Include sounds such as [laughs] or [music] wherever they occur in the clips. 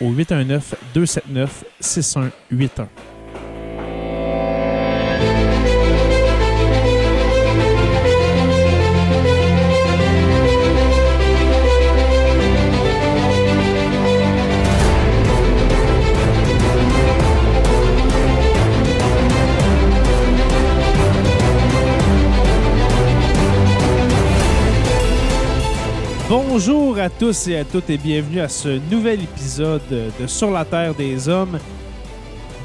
au 819 Bonjour à tous et à toutes et bienvenue à ce nouvel épisode de Sur la Terre des Hommes.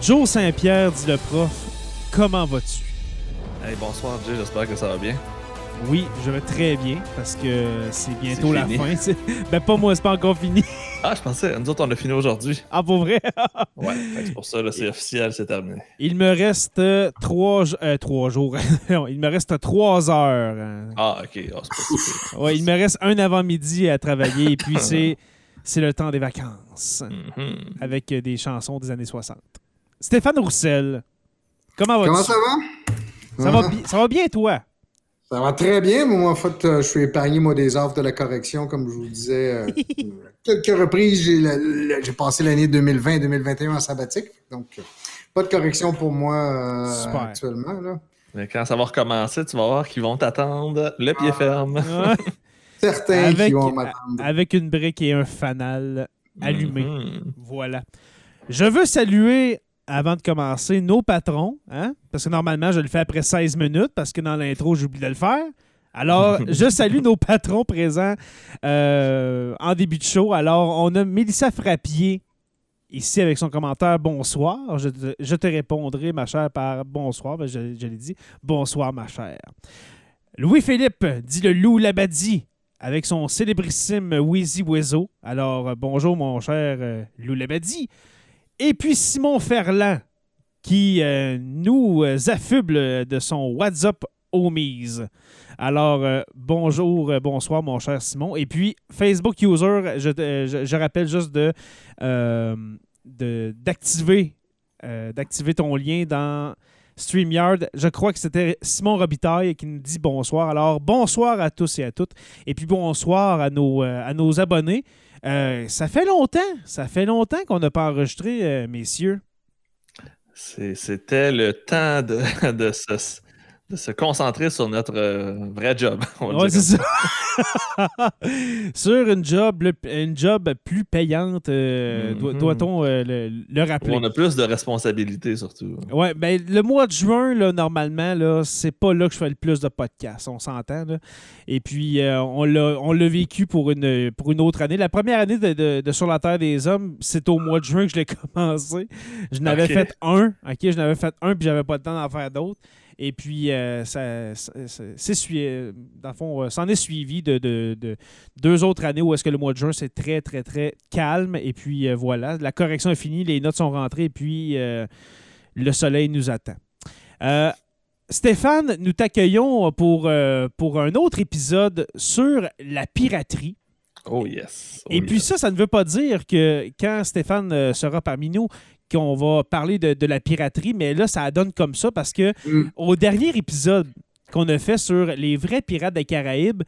Joe Saint-Pierre dit le prof, comment vas-tu? Hey, bonsoir Jay, j'espère que ça va bien. Oui, je vais très bien parce que c'est bientôt la fini. fin. [laughs] Ben pas moi, c'est pas encore fini. Ah, je pensais, nous autres on a fini aujourd'hui. Ah, pour vrai? [laughs] Ouais, [laughs] c'est pour ça, là, c'est officiel, c'est terminé. Il me reste euh, trois, euh, trois jours. [laughs] Non, il me reste trois heures. hein. Ah, ok, Ah, pas. Ouais, il me reste un avant-midi à travailler et puis c'est, c'est le temps des vacances Mhm. avec euh, des chansons des années 60. Stéphane Roussel, comment vas-tu? Comment ça va? Ça va, bi- ça va bien, toi? Ça va très bien. Moi, en fait, euh, je suis épargné, moi, des offres de la correction, comme je vous disais. euh, [laughs] quelques reprises, j'ai passé l'année 2020 et 2021 en sabbatique. Donc, pas de correction pour moi euh, actuellement. Là. Mais quand ça va recommencer, tu vas voir qu'ils vont t'attendre le pied ferme. Ouais. [laughs] Certains avec, qui vont m'attendre. avec une brique et un fanal allumé. Mhm. Voilà. Je veux saluer, avant de commencer, nos patrons, hein? parce que normalement, je le fais après 16 minutes, parce que dans l'intro, j'oublie de le faire. Alors, [laughs] je salue nos patrons présents euh, en début de show. Alors, on a Mélissa Frappier, ici avec son commentaire Bonsoir. Je te, je te répondrai, ma chère, par bonsoir. Ben, je je l'ai dit. Bonsoir, ma chère. Louis-Philippe dit le loup Labadie avec son célébrissime Wheezy Wezo. Alors, bonjour, mon cher euh, Lou Labadie. Et puis Simon Ferland, qui euh, nous euh, affuble de son WhatsApp Homies. Alors, euh, bonjour, bonsoir, mon cher Simon. Et puis, Facebook User, je, rappelle juste de d'activer d'activer ton lien dans StreamYard. Je crois que c'était Simon Robitaille qui nous dit bonsoir. Alors, bonsoir à tous et à toutes. Et puis, bonsoir à nos, à nos abonnés. Euh, ça fait longtemps, ça fait longtemps qu'on n'a pas enregistré, euh, messieurs. C'était le temps de, [laughs] de, de se concentrer sur notre euh, vrai job. [laughs] c'est ça. [laughs] Sur une job, le- une job plus payante, euh, Mhm. doit- doit-on euh, le, le rappeler? On a plus de responsabilités surtout. Ouais, ben le mois de juin, là, normalement, là, c'est pas là que je fais le plus de podcasts, on s'entend. Et puis, on l'a vécu pour une, pour une autre année. La première année de, de- de Sur la Terre des Hommes, c'est au mois de juin que je l'ai [laughs] commencé. Je n'avais fait un, OK, je n'avais fait un, puis j'avais pas le temps d'en faire d'autres. Et puis, euh, ça, ça- euh, dans le fond, euh, s'en est suivi de, de- de deux autres années où est-ce que le mois de juin, c'est très, très, très calme. Et puis, voilà, la correction est finie, les notes sont rentrées, et puis le soleil nous attend. Euh, Stéphane, nous t'accueillons pour, euh, pour un autre épisode sur la piraterie. Oh yes. Oh Et puis yes. ça, ça ne veut pas dire que quand Stéphane sera parmi nous, qu'on va parler de, de la piraterie, mais là, ça donne comme ça parce que Mm. au dernier épisode qu'on a fait sur les vrais pirates des Caraïbes,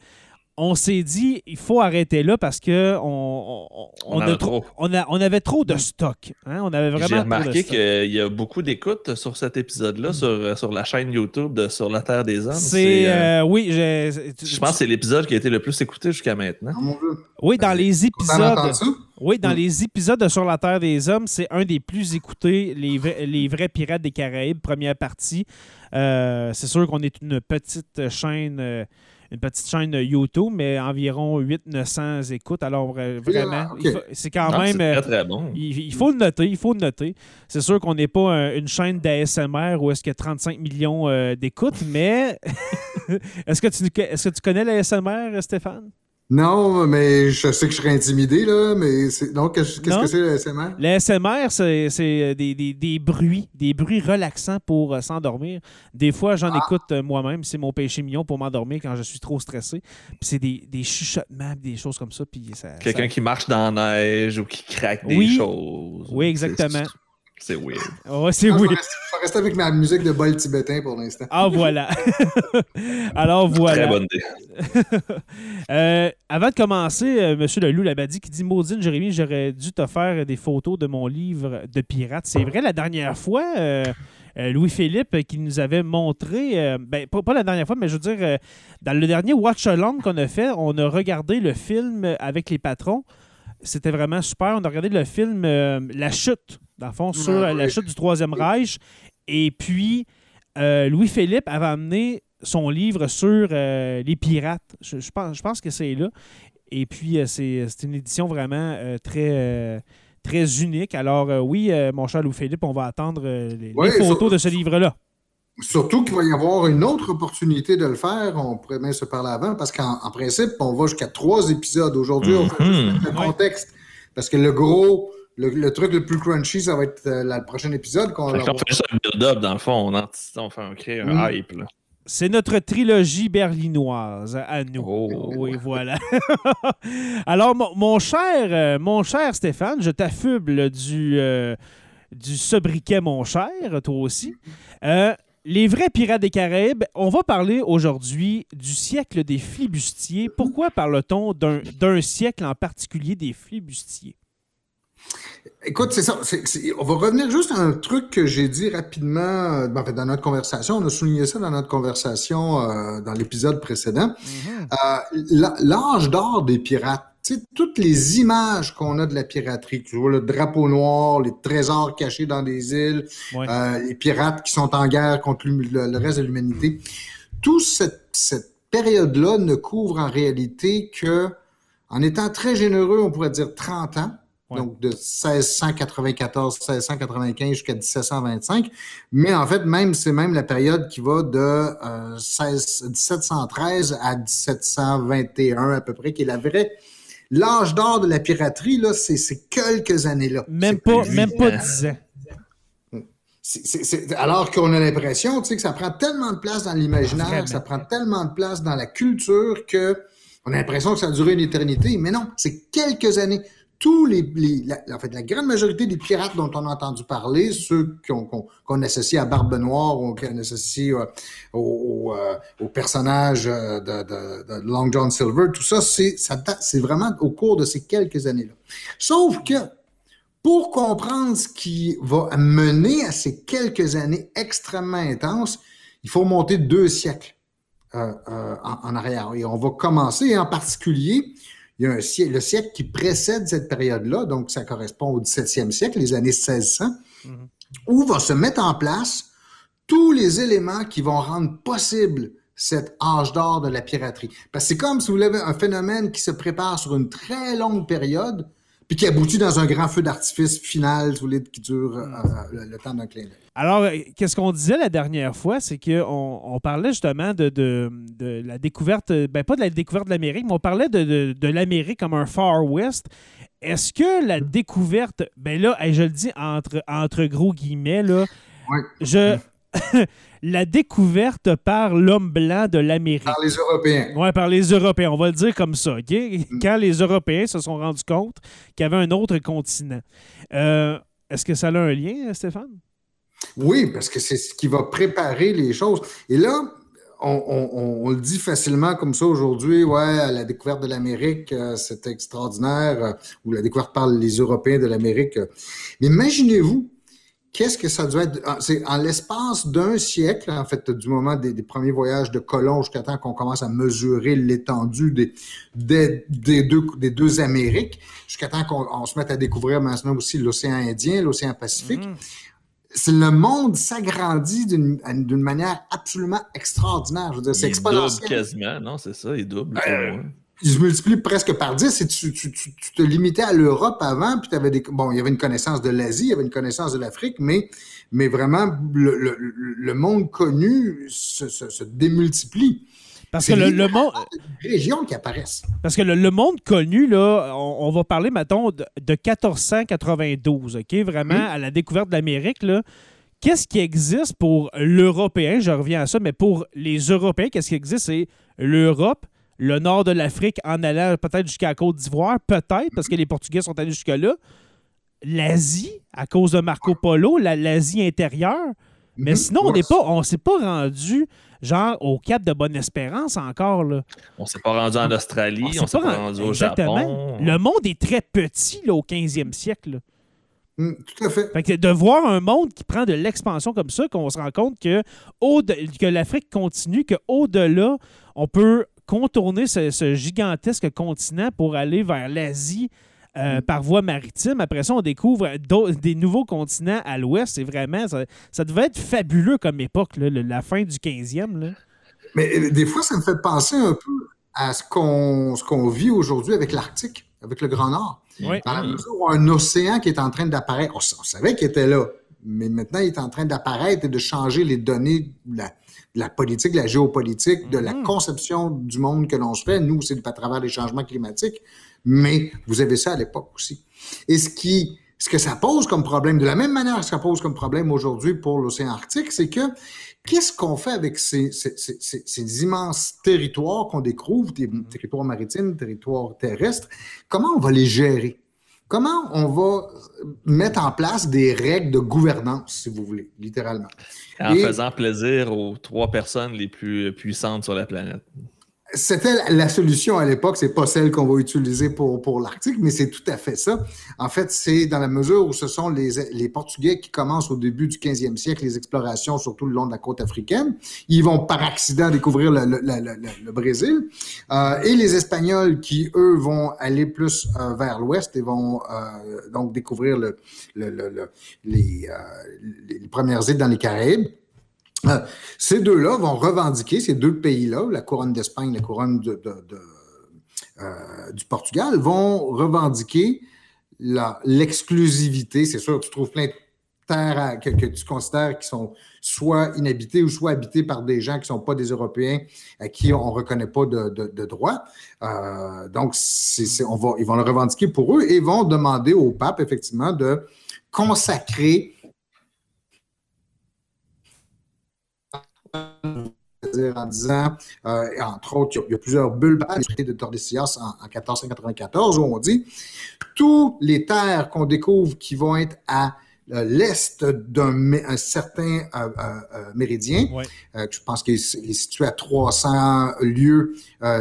on s'est dit il faut arrêter là parce que on, on, On on en a trop, on, a- on avait trop de stock. hein. On avait vraiment J'ai remarqué qu'il y a beaucoup d'écoutes sur cet épisode-là, sur, euh, sur la chaîne YouTube de Sur la Terre des Hommes. C'est euh, euh, oui, je, je pense que c'est l'épisode qui a été le plus écouté jusqu'à maintenant. Ah, oui dans les Content d'entendre épisodes. Oui, dans Mm. les épisodes de Sur la Terre des Hommes, c'est un des plus écoutés, les, vrais- les vrais pirates des Caraïbes, première partie. Euh, c'est sûr qu'on est une petite chaîne, euh, une petite chaîne YouTube, mais environ 800-900 écoutes. Alors vra- vraiment, c'est quand Non, même. c'est euh, très très bon. il, il faut le noter, il faut le noter. C'est sûr qu'on n'est pas un- une chaîne d'ASMR où est-ce qu'il y a 35 millions euh, d'écoutes, mais [laughs] est-ce que, tu, est-ce que tu connais l'ASMR, Stéphane? Non, mais je sais que je serais intimidé, là, mais c'est. Donc, qu'est-ce que c'est le SMR? L'ASMR, c'est c'est des, des- des bruits, des bruits relaxants pour euh, s'endormir. Des fois, j'en Ah. écoute euh, moi-même. C'est mon péché mignon pour m'endormir quand je suis trop stressé. Puis c'est des, des chuchotements, des choses comme ça. Puis ça, Quelqu'un ça- qui marche dans la neige ou qui craque des Oui. choses. Oui, exactement. C'est- C'est weird. [laughs] Ouais, c'est Ah, oui. Je vais rester- je vais rester avec ma musique de bol tibétain pour l'instant. Ah, voilà. [laughs] Alors, voilà. Très bonne idée. [laughs] Euh, avant de commencer, euh, M. Leloup Labadie qui dit Maudine, Jérémy, j'aurais dû te faire des photos de mon livre de pirate. C'est vrai, la dernière fois, euh, euh, Louis-Philippe euh, qui nous avait montré, euh, ben, pas, pas la dernière fois, mais je veux dire, euh, dans le dernier Watch Along qu'on a fait, on a regardé le film avec les patrons. C'était vraiment super. On a regardé le film euh, La Chute, dans le fond, sur Ah, euh, la chute du Troisième Reich. Et puis, euh, Louis-Philippe avait amené son livre sur euh, les pirates. Je, je pense, je pense que c'est là. Et puis, euh, c'est c'est une édition vraiment euh, très, euh, très unique. Alors, euh, oui, euh, mon cher Louis-Philippe, on va attendre euh, les, photos sur- de ce livre-là. Surtout qu'il va y avoir une autre opportunité de le faire. On pourrait bien se parler avant, parce qu'en en principe, on va jusqu'à trois épisodes. Aujourd'hui, on fait juste mettre le contexte. Parce que le gros, le, le truc le plus crunchy, ça va être euh, la- le prochain épisode qu'on on fait juste un build-up dans le fond. On, fait un, créer un Mm. hype. Là. C'est notre trilogie berlinoise à nous. Oh. Oui, voilà. [laughs] Alors, mon, mon cher, euh, mon cher Stéphane, je t'affuble du, euh, du sobriquet, mon cher, toi aussi. Euh, les vrais pirates des Caraïbes, on va parler aujourd'hui du siècle des flibustiers. Pourquoi parle-t-on d'un d'un siècle en particulier des flibustiers? Écoute, c'est ça. on va revenir juste à un truc que j'ai dit rapidement euh, en fait, dans notre conversation. On a souligné ça dans notre conversation euh, dans l'épisode précédent. Euh, la- L'âge d'or des pirates. Toutes les images qu'on a de la piraterie, tu vois le drapeau noir, les trésors cachés dans des îles, Ouais. euh, les pirates qui sont en guerre contre le reste de l'humanité, toute cette, cette période-là ne couvre en réalité que, en étant très généreux, on pourrait dire 30 ans, Ouais. donc de 1694, 1695 jusqu'à 1725. Mais en fait, même c'est même la période qui va de euh, 16 1713 à 1721 à peu près, qui est la vraie. L'âge d'or de la piraterie, là, c'est ces quelques années-là. Même pas, même pas 10 ans. alors qu'on a l'impression tu sais, que ça prend tellement de place dans l'imaginaire, que ça prend tellement de place dans la culture que on a l'impression que ça a duré une éternité. Mais non, c'est quelques années. Tous les, les- la, en fait, la grande majorité des pirates dont on a entendu parler, ceux qu'on associe à Barbe Noire ou qu'on associe euh, au, euh, personnage euh, de, de- de Long John Silver, tout ça, c'est vraiment au cours de ces quelques années-là. Sauf que pour comprendre ce qui va mener à ces quelques années extrêmement intenses, il faut monter deux siècles euh, euh, en arrière. Et on va commencer, en particulier, il y a un siècle, le siècle qui précède cette période-là, donc ça correspond au 17e siècle, les années 1600, Mhm. où va se mettre en place tous les éléments qui vont rendre possible cet âge d'or de la piraterie. Parce que c'est comme si vous avez un phénomène qui se prépare sur une très longue période, puis qui aboutit dans un grand feu d'artifice final, si vous voulez, qui dure euh, le, le temps d'un clin d'œil. Alors, euh, qu'est-ce qu'on disait la dernière fois, c'est qu'on on parlait justement de, de- de la découverte, euh, ben pas de la découverte de l'Amérique, mais on parlait de, de- de l'Amérique comme un Far West. Est-ce que la découverte, ben là, je le dis entre, entre gros guillemets, là, je, [laughs] la découverte par l'homme blanc de l'Amérique. Par les Européens. Ouais, par les Européens, on va le dire comme ça. OK? Quand les Européens se sont rendus compte qu'il y avait un autre continent. Euh, est-ce que ça a un lien, Stéphane? Oui, parce que c'est ce qui va préparer les choses. Et là, on, le dit facilement comme ça aujourd'hui, ouais, la découverte de l'Amérique, euh, c'était extraordinaire, euh, ou la découverte par les Européens de l'Amérique. Mais imaginez-vous, qu'est-ce que ça doit être? C'est en l'espace d'un siècle, en fait, du moment des, premiers voyages de colons jusqu'à temps qu'on commence à mesurer l'étendue des, deux, Amériques, jusqu'à temps qu'on se mette à découvrir maintenant aussi l'océan Indien, l'océan Pacifique. Mm le monde s'agrandit d'une manière absolument extraordinaire. Je veux dire, c'est exponentiel. Il double quasiment, non, c'est ça, il double. Euh, il se multiplie presque par 10 et tu, tu, tu, te limitais à l'Europe avant, puis avais des. Bon, il y avait une connaissance de l'Asie, il y avait une connaissance de l'Afrique, mais, mais vraiment, le, le, le monde connu se, se, se démultiplie. Parce que le, monde. régions qui apparaissent. Parce que le, monde connu, là, on, va parler, mettons, de, 1492, OK? Vraiment, à la découverte de l'Amérique, là. Qu'est-ce qui existe pour l'Européen? Je reviens à ça, mais pour les Européens, qu'est-ce qui existe? C'est l'Europe, le nord de l'Afrique en allant peut-être jusqu'à la Côte d'Ivoire, peut-être, parce que les Portugais sont allés jusque-là. L'Asie, à cause de Marco Polo, l'Asie intérieure. Mais mhm. sinon, on n'est pas, on s'est pas rendu genre au Cap de Bonne-Espérance encore. Là. On s'est pas rendu en Australie, on s'est pas, rendu au Japon. Le monde est très petit là, au 15e siècle. Mm, tout à fait. fait de voir un monde qui prend de l'expansion comme ça, qu'on se rend compte que, au que l'Afrique continue, qu'au-delà, on peut contourner ce, gigantesque continent pour aller vers l'Asie, euh, par voie maritime. Après ça, on découvre des nouveaux continents à l'ouest. C'est vraiment. Ça, devait être fabuleux comme époque, la fin du 15e. Mais euh, des fois, ça me fait penser un peu à ce qu'on vit aujourd'hui avec l'Arctique, avec le Grand Nord. Oui. Dans la mesure où un océan qui est en train d'apparaître, on, savait qu'il était là, mais maintenant il est en train d'apparaître et de changer les données de la, politique, de la géopolitique, de la mm-hmm. conception du monde que l'on se fait. Nous, c'est à travers les changements climatiques mais vous avez ça à l'époque aussi. Et ce qui, ce que ça pose comme problème, de la même manière que ça pose comme problème aujourd'hui pour l'océan Arctique, c'est que qu'est-ce qu'on fait avec ces, ces, ces, ces immenses territoires qu'on découvre, des territoires maritimes, territoires terrestres, comment on va les gérer? Comment on va mettre en place des règles de gouvernance, si vous voulez, littéralement? En faisant plaisir aux trois personnes les plus puissantes sur la planète. C'était la solution à l'époque, c'est pas celle qu'on va utiliser pour, pour l'Arctique, mais c'est tout à fait ça. En fait, c'est dans la mesure où ce sont les, les Portugais qui commencent au début du 15e siècle les explorations, surtout le long de la côte africaine. Ils vont par accident découvrir le, le, le, le Brésil. Euh, et les Espagnols qui, eux, vont aller plus euh, vers l'ouest et vont euh, donc découvrir le, les, les premières îles dans les Caraïbes. Euh, ces deux-là vont revendiquer, ces deux pays-là, la couronne d'Espagne, la couronne euh, du Portugal, vont revendiquer l'exclusivité. C'est sûr, tu trouves plein de terres que, tu considères qui sont soit inhabitées ou soit habitées par des gens qui ne sont pas des Européens à qui on ne reconnaît pas de, droit. Euh, donc, ils vont le revendiquer pour eux et vont demander au pape, effectivement, de consacrer en disant, euh, entre autres, il y, a, plusieurs bulles de Tordesillas en, en 1494 où on dit tous les terres qu'on découvre qui vont être à euh, l'est d'un certain euh, méridien, je pense qu'il est, situé à 300 lieues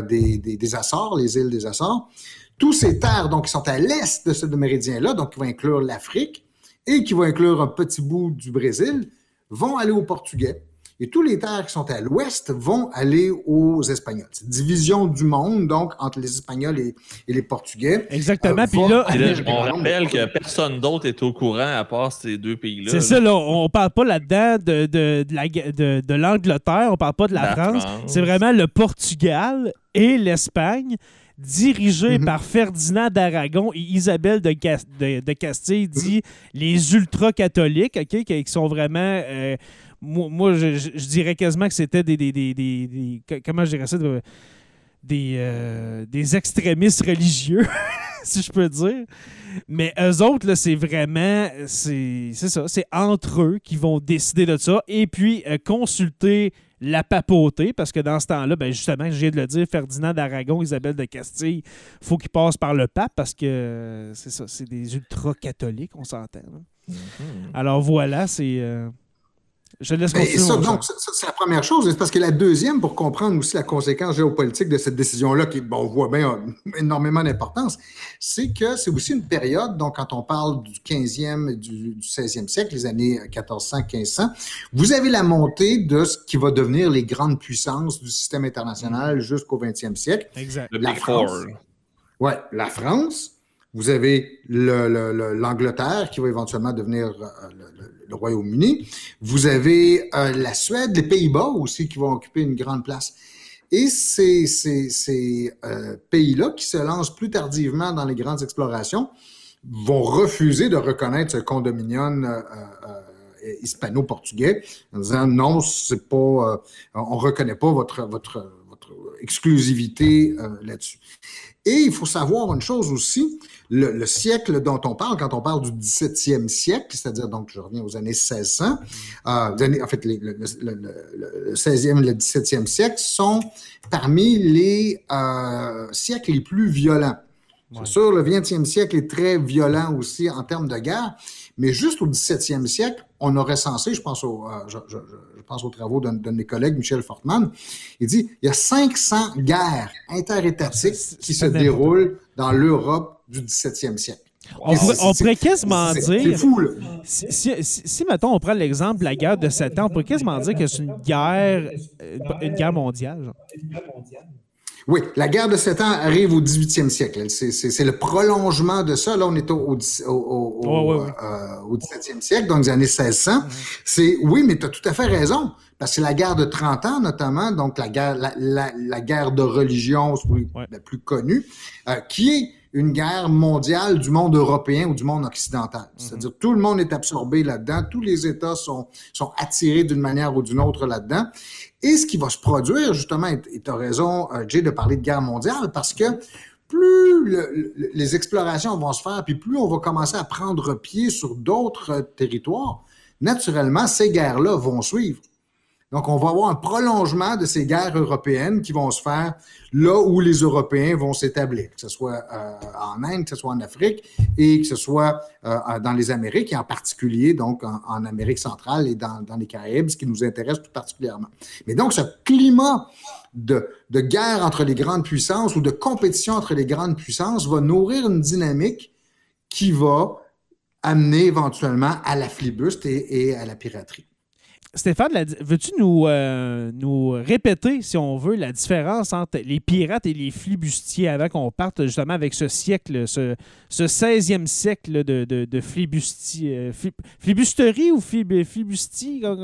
des, des, Açores, les îles des Açores. Tous ces terres donc qui sont à l'est de ce méridien-là, donc qui vont inclure l'Afrique et qui vont inclure un petit bout du Brésil, vont aller au Portugais et tous les terres qui sont à l'ouest vont aller aux Espagnols. C'est division du monde, donc, entre les Espagnols et, les Portugais. Exactement. Euh, Puis là, [laughs] on rappelle que personne d'autre est au courant à part ces deux pays-là. C'est ça, là. On parle pas là-dedans de, de, de, de l'Angleterre, on parle pas de la, France. C'est vraiment le Portugal et l'Espagne dirigé mhm. par Ferdinand d'Aragon et Isabelle de, de, Castille, dit mhm. les ultra-catholiques, OK, qui, sont vraiment euh, moi, je, dirais quasiment que c'était des, des, Comment je dirais ça? Des, euh, des extrémistes religieux, [laughs] si je peux dire. Mais eux autres, c'est vraiment. C'est ça. C'est entre eux qui vont décider de ça. Et puis, euh, consulter la papauté, parce que dans ce temps-là, ben justement, je viens de le dire, Ferdinand d'Aragon, Isabelle de Castille, faut qu'ils passent par le pape parce que c'est ça, c'est des ultra-catholiques, on s'entend. Alors voilà, c'est. euh, Je laisse Ben, continuer. ça, donc, c'est la première chose. C'est parce que la deuxième, pour comprendre aussi la conséquence géopolitique de cette décision-là, qui, bon, on voit bien, a énormément d'importance, c'est que c'est aussi une période, donc quand on parle du 15e et du, du 16e siècle, les années 1400-1500, vous avez la montée de ce qui va devenir les grandes puissances du système international jusqu'au 20e siècle. Exact. Le La Big France. Four. Ouais, la France, vous avez le- le- le- l'Angleterre qui va éventuellement devenir euh, le, le- le Royaume-Uni. Vous avez euh, la Suède, les Pays-Bas aussi qui vont occuper une grande place. Et ces, euh, pays-là qui se lancent plus tardivement dans les grandes explorations vont refuser de reconnaître ce condominium euh, hispano-portugais en disant non, c'est pas, on reconnaît pas votre, votre, exclusivité là-dessus. Et il faut savoir une chose aussi, le, le siècle dont on parle, quand on parle du 17e siècle, c'est-à-dire, donc, je reviens aux années 1600, euh, les années- en fait, les- le, le- le- le 16e et le 17e siècle sont parmi les euh, siècles les plus violents. Ouais. C'est sûr, le 20e siècle est très violent aussi en termes de guerre, mais juste au 17e siècle, on aurait censé, je pense, au, euh, je, je- je pense aux travaux d'un de mes collègues, Michel Fortman, il dit il y a 500 guerres interétatiques qui se déroulent dans l'Europe du 17e siècle. On, pourrait, on pourrait quasiment dire. fou, là. Si, si, si- si, mettons, on prend l'exemple de la guerre de 7 ans, on pourrait quasiment dire que c'est une guerre, euh, une guerre mondiale. genre. Oui, la guerre de sept ans arrive au 18e siècle. C'est- le prolongement de ça. Là, on est au, au, au, euh, au 17e siècle, donc les années 1600. C'est Oui, mais tu as tout à fait raison. Parce que la guerre de 30 ans, notamment, donc la guerre, la, la, la guerre de religion, plus- Ouais. la plus connue, euh, qui est une guerre mondiale du monde européen ou du monde occidental. C'est-à-dire tout le monde est absorbé là-dedans, tous les États sont, sont attirés d'une manière ou d'une autre là-dedans. Et ce qui va se produire, justement, et tu as raison, euh, Jay, de parler de guerre mondiale, parce que plus le- le- les explorations vont se faire, puis plus on va commencer à prendre pied sur d'autres euh, territoires, naturellement, ces guerres-là vont suivre. Donc, on va avoir un prolongement de ces guerres européennes qui vont se faire là où les Européens vont s'établir, que ce soit euh, en Inde, que ce soit en Afrique et que ce soit euh, dans les Amériques, et en particulier donc en, Amérique centrale et dans, les Caraïbes, ce qui nous intéresse tout particulièrement. Mais donc, ce climat de, guerre entre les grandes puissances ou de compétition entre les grandes puissances va nourrir une dynamique qui va amener éventuellement à la flibuste et à la piraterie. Stéphane, la veux-tu nous, euh, nous répéter, si on veut, la différence entre les pirates et les flibustiers avant qu'on parte justement avec ce siècle, ce, ce 16e siècle de, de, euh, fli- flibusterie ou flib-?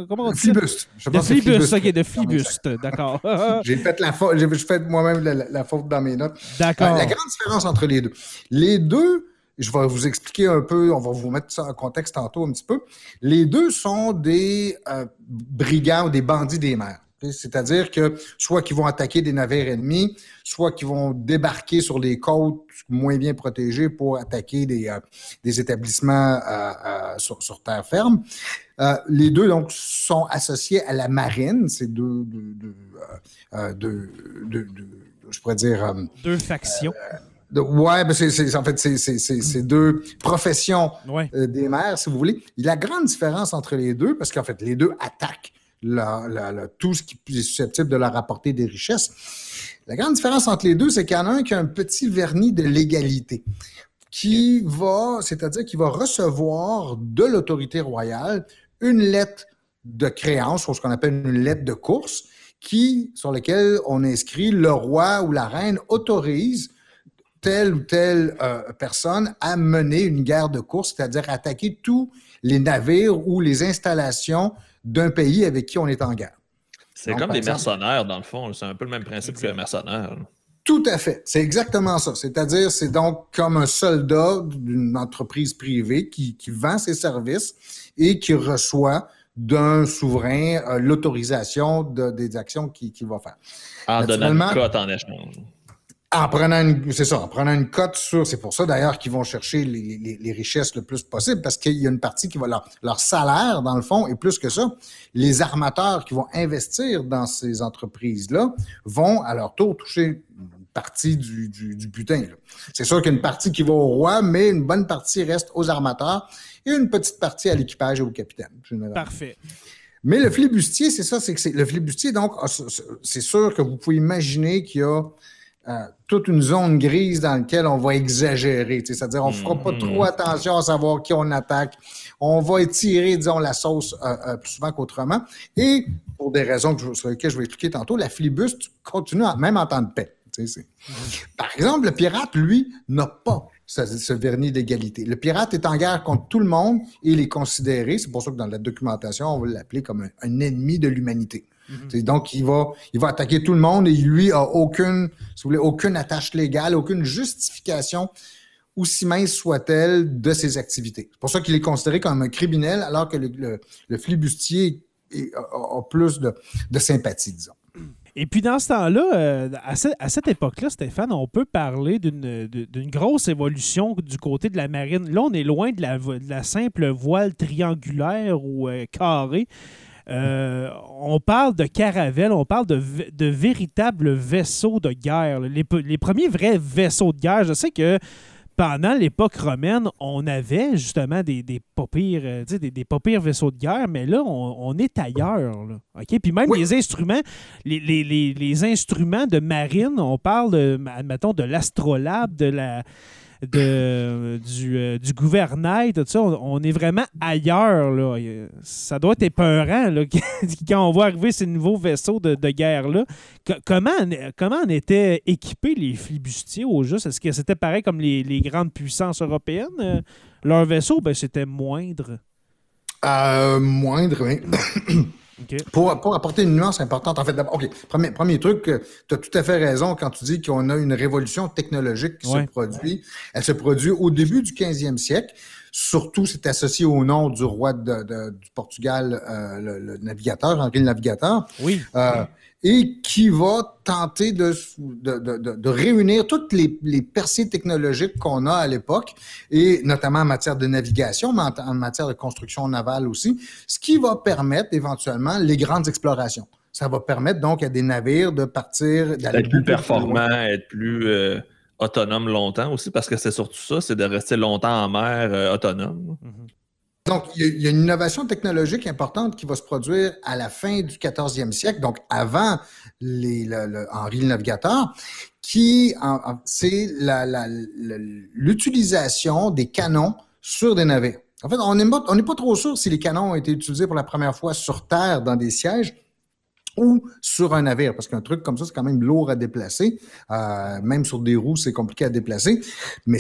Comment on dit? Flibuste. Je De pense c'est flibuste, ok, de flibuste, d'accord. [laughs] J'ai fait la faute, j'ai fait moi-même la faute dans mes notes. d'accord. Euh, La grande différence entre les deux. Les deux, je vais vous expliquer un peu, on va vous mettre ça en contexte tantôt un petit peu. Les deux sont des euh, brigands ou des bandits des mers. C'est-à-dire que soit qu'ils vont attaquer des navires ennemis, soit qu'ils vont débarquer sur les côtes moins bien protégées pour attaquer des, euh, des établissements euh, euh, sur, sur terre ferme. Les deux donc sont associés à la marine. C'est deux, deux, deux, deux- je pourrais dire. Deux factions. De- ouais, ben c'est, en fait, c'est, deux professions Ouais. euh, des mers, si vous voulez. La grande différence entre les deux, parce qu'en fait, les deux attaquent la- la- la- tout ce qui est susceptible de leur apporter des richesses. La grande différence entre les deux, c'est qu'il y en a un qui a un petit vernis de légalité, qui va, c'est-à-dire qu'il va recevoir de l'autorité royale une lettre de créance, ou ce qu'on appelle une lettre de course, qui, sur laquelle on inscrit le roi ou la reine autorise telle ou telle euh, personne à mener une guerre de course, c'est-à-dire attaquer tous les navires ou les installations d'un pays avec qui on est en guerre. C'est comme des exemple- mercenaires, dans le fond. C'est un peu le même principe que les mercenaires. Tout à fait. C'est exactement ça. C'est-à-dire, c'est donc comme un soldat d'une entreprise privée qui, qui vend ses services et qui reçoit d'un souverain euh, l'autorisation de- des actions qu'il va faire. En donnant une cote en échange. En prenant une, c'est ça, en prenant une cote sur, c'est pour ça d'ailleurs qu'ils vont chercher les, les- les richesses le plus possible parce qu'il y a une partie qui va leur, leur salaire dans le fond et plus que ça, les armateurs qui vont investir dans ces entreprises-là vont à leur tour toucher une partie du, du, butin. C'est sûr qu'il y a une partie qui va au roi, mais une bonne partie reste aux armateurs et une petite partie à l'équipage et au capitaine. Parfait. Mais le flibustier, c'est ça, c'est que le flibustier, donc, c'est sûr que vous pouvez imaginer qu'il y a euh, toute une zone grise dans laquelle on va exagérer. C'est-à-dire, on ne fera pas mm-hmm. trop attention à savoir qui on attaque. On va étirer, disons, la sauce euh, euh, plus souvent qu'autrement. Et pour des raisons sur lesquelles je vais expliquer tantôt, la flibuste continue même en temps de paix. Mm-hmm. Par exemple, le pirate, lui, n'a pas ce, vernis d'égalité. Le pirate est en guerre contre tout le monde et il est considéré, c'est pour ça que dans la documentation, on va l'appeler comme un, ennemi de l'humanité. Mhm. Donc, il va, il va attaquer tout le monde et lui a aucune, si vous voulez, aucune attache légale, aucune justification, aussi mince soit-elle, de ses activités. C'est pour ça qu'il est considéré comme un criminel, alors que le, le, flibustier a, plus de, de sympathie, disons. Et puis dans ce temps-là, euh, à, cette époque-là, Stéphane, on peut parler d'une grosse évolution du côté de la marine. Là, on est loin de la, simple voile triangulaire ou euh, carrée. Euh, on parle de caravelles, on parle de, véritables vaisseaux de guerre. Les, les, premiers vrais vaisseaux de guerre, je sais que pendant l'époque romaine, on avait justement des, des pas pires, euh, des, des vaisseaux de guerre, mais là, on, est ailleurs. Là, Puis même les instruments, les, les, instruments de marine, on parle, de, admettons, de l'astrolabe, de la de, du, euh, du gouvernail, tout ça, on, est vraiment ailleurs. Là. Ça doit être épeurant là, [laughs] quand on voit arriver ces nouveaux vaisseaux de, guerre-là. comment, comment en étaient équipés les flibustiers au juste? Est-ce que c'était pareil comme les, grandes puissances européennes? Euh, leur vaisseau, ben, c'était moindre. Euh, moindre, oui. Pour, apporter une nuance importante, en fait, OK, premier, premier truc, euh, tu as tout à fait raison quand tu dis qu'on a une révolution technologique qui se produit. Elle se produit au début du 15e siècle. Surtout, c'est associé au nom du roi de, du Portugal, euh, le, navigateur, Henri le Navigateur. Oui. Euh, et qui va tenter de, de, réunir toutes les, les percées technologiques qu'on a à l'époque, et notamment en matière de navigation, mais en, matière de construction navale aussi, ce qui va permettre éventuellement les grandes explorations. Ça va permettre donc à des navires de partir... D'être plus performants, être plus euh, autonome longtemps aussi, parce que c'est surtout ça, c'est de rester longtemps en mer euh, autonome. Mm-hmm. Donc, il y, a une innovation technologique importante qui va se produire à la fin du 14e siècle, donc avant les, le, Henri le Navigateur, qui c'est l'utilisation des canons sur des navires. En fait, on n'est pas trop sûr si les canons ont été utilisés pour la première fois sur Terre dans des sièges ou sur un navire, parce qu'un truc comme ça, c'est quand même lourd à déplacer. Euh, même sur des roues, c'est compliqué à déplacer. Mais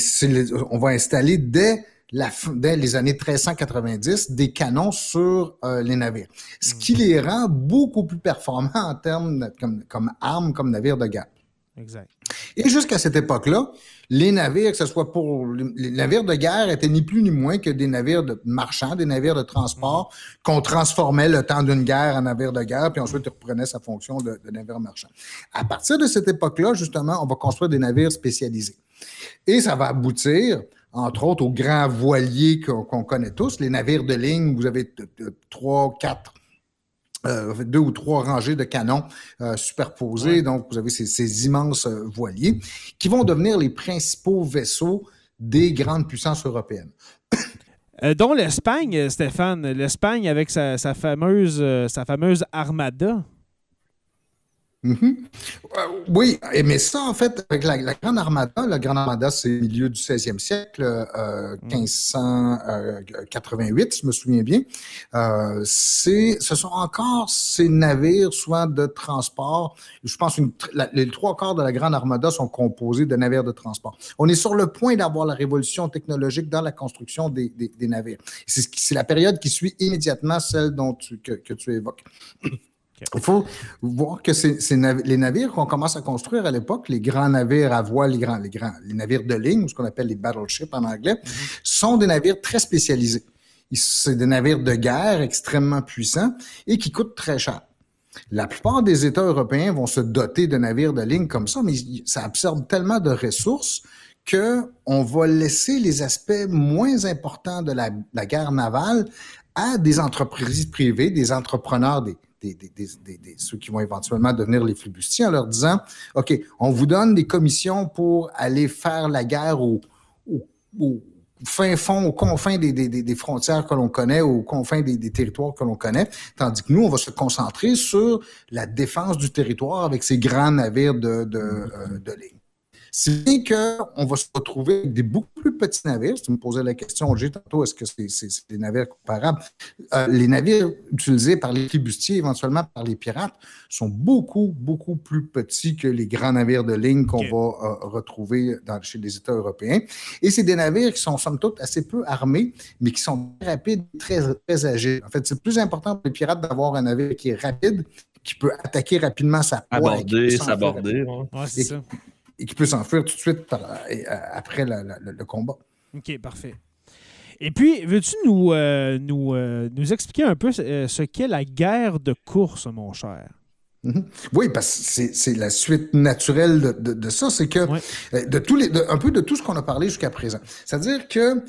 on va installer dès la, dès les années 1390 des canons sur euh, les navires, ce qui les rend beaucoup plus performants en termes comme, comme armes, comme navires de guerre. Exact. Et jusqu'à cette époque-là, les navires, que ce soit pour les navires de guerre, étaient ni plus ni moins que des navires de marchands, des navires de transport qu'on transformait le temps d'une guerre en navire de guerre, puis ensuite reprenait sa fonction de, de navire marchand. À partir de cette époque-là, justement, on va construire des navires spécialisés. Et ça va aboutir entre autres aux grands voiliers qu'on connaît tous, les navires de ligne, vous avez trois, quatre, euh, deux ou trois rangées de canons euh, superposés. Donc, vous avez ces, immenses euh, voiliers qui vont devenir les principaux vaisseaux des grandes puissances européennes. dont l'Espagne, Stéphane, l'Espagne avec sa, fameuse, sa fameuse armada. Mhm. Euh, oui, mais ça, en fait, avec la, Grande Armada, la Grande Armada, c'est le milieu du 16e siècle, 1588, euh, je me souviens bien. Euh, c'est, ce sont encore ces navires, soit de transport. Je pense que les trois quarts de la Grande Armada sont composés de navires de transport. On est sur le point d'avoir la révolution technologique dans la construction des, navires. C'est, la période qui suit immédiatement celle dont que tu évoques. Il faut voir que c'est les navires qu'on commence à construire à l'époque, les grands navires à voile, les grands, les grands, les navires de ligne, ce qu'on appelle les battleships en anglais, mm-hmm. sont des navires très spécialisés. C'est des navires de guerre extrêmement puissants et qui coûtent très cher. La plupart des États européens vont se doter de navires de ligne comme ça, mais ça absorbe tellement de ressources que on va laisser les aspects moins importants de la, la guerre navale à des entreprises privées, des entrepreneurs, des, ceux qui vont éventuellement devenir les flibustiers en leur disant, OK, on vous donne des commissions pour aller faire la guerre au, fin fond, aux confins des, frontières que l'on connaît, aux confins des, territoires que l'on connaît, tandis que nous, on va se concentrer sur la défense du territoire avec ces grands navires de, de, euh, de ligne. C'est bien qu'on va se retrouver avec des beaucoup plus petits navires. Si tu me posais la question, j'ai tantôt, est-ce que c'est des navires comparables? Euh, les navires utilisés par les flibustiers, éventuellement par les pirates, sont beaucoup, beaucoup plus petits que les grands navires de ligne qu'on va euh, retrouver dans, chez les États européens. Et c'est des navires qui sont, somme toute, assez peu armés, mais qui sont très rapides, très, très agiles. En fait, c'est plus important pour les pirates d'avoir un navire qui est rapide, qui peut attaquer rapidement sa proie. Aborder, s'aborder. Ouais, c'est ça et qui peut s'enfuir tout de suite euh, après le combat. OK, parfait. Et puis, veux-tu nous, euh, nous, euh, nous expliquer un peu ce qu'est la guerre de course, mon cher? Mm-hmm. Oui, parce que c'est la suite naturelle de, ça, c'est que de tous les, un peu de tout ce qu'on a parlé jusqu'à présent. C'est-à-dire que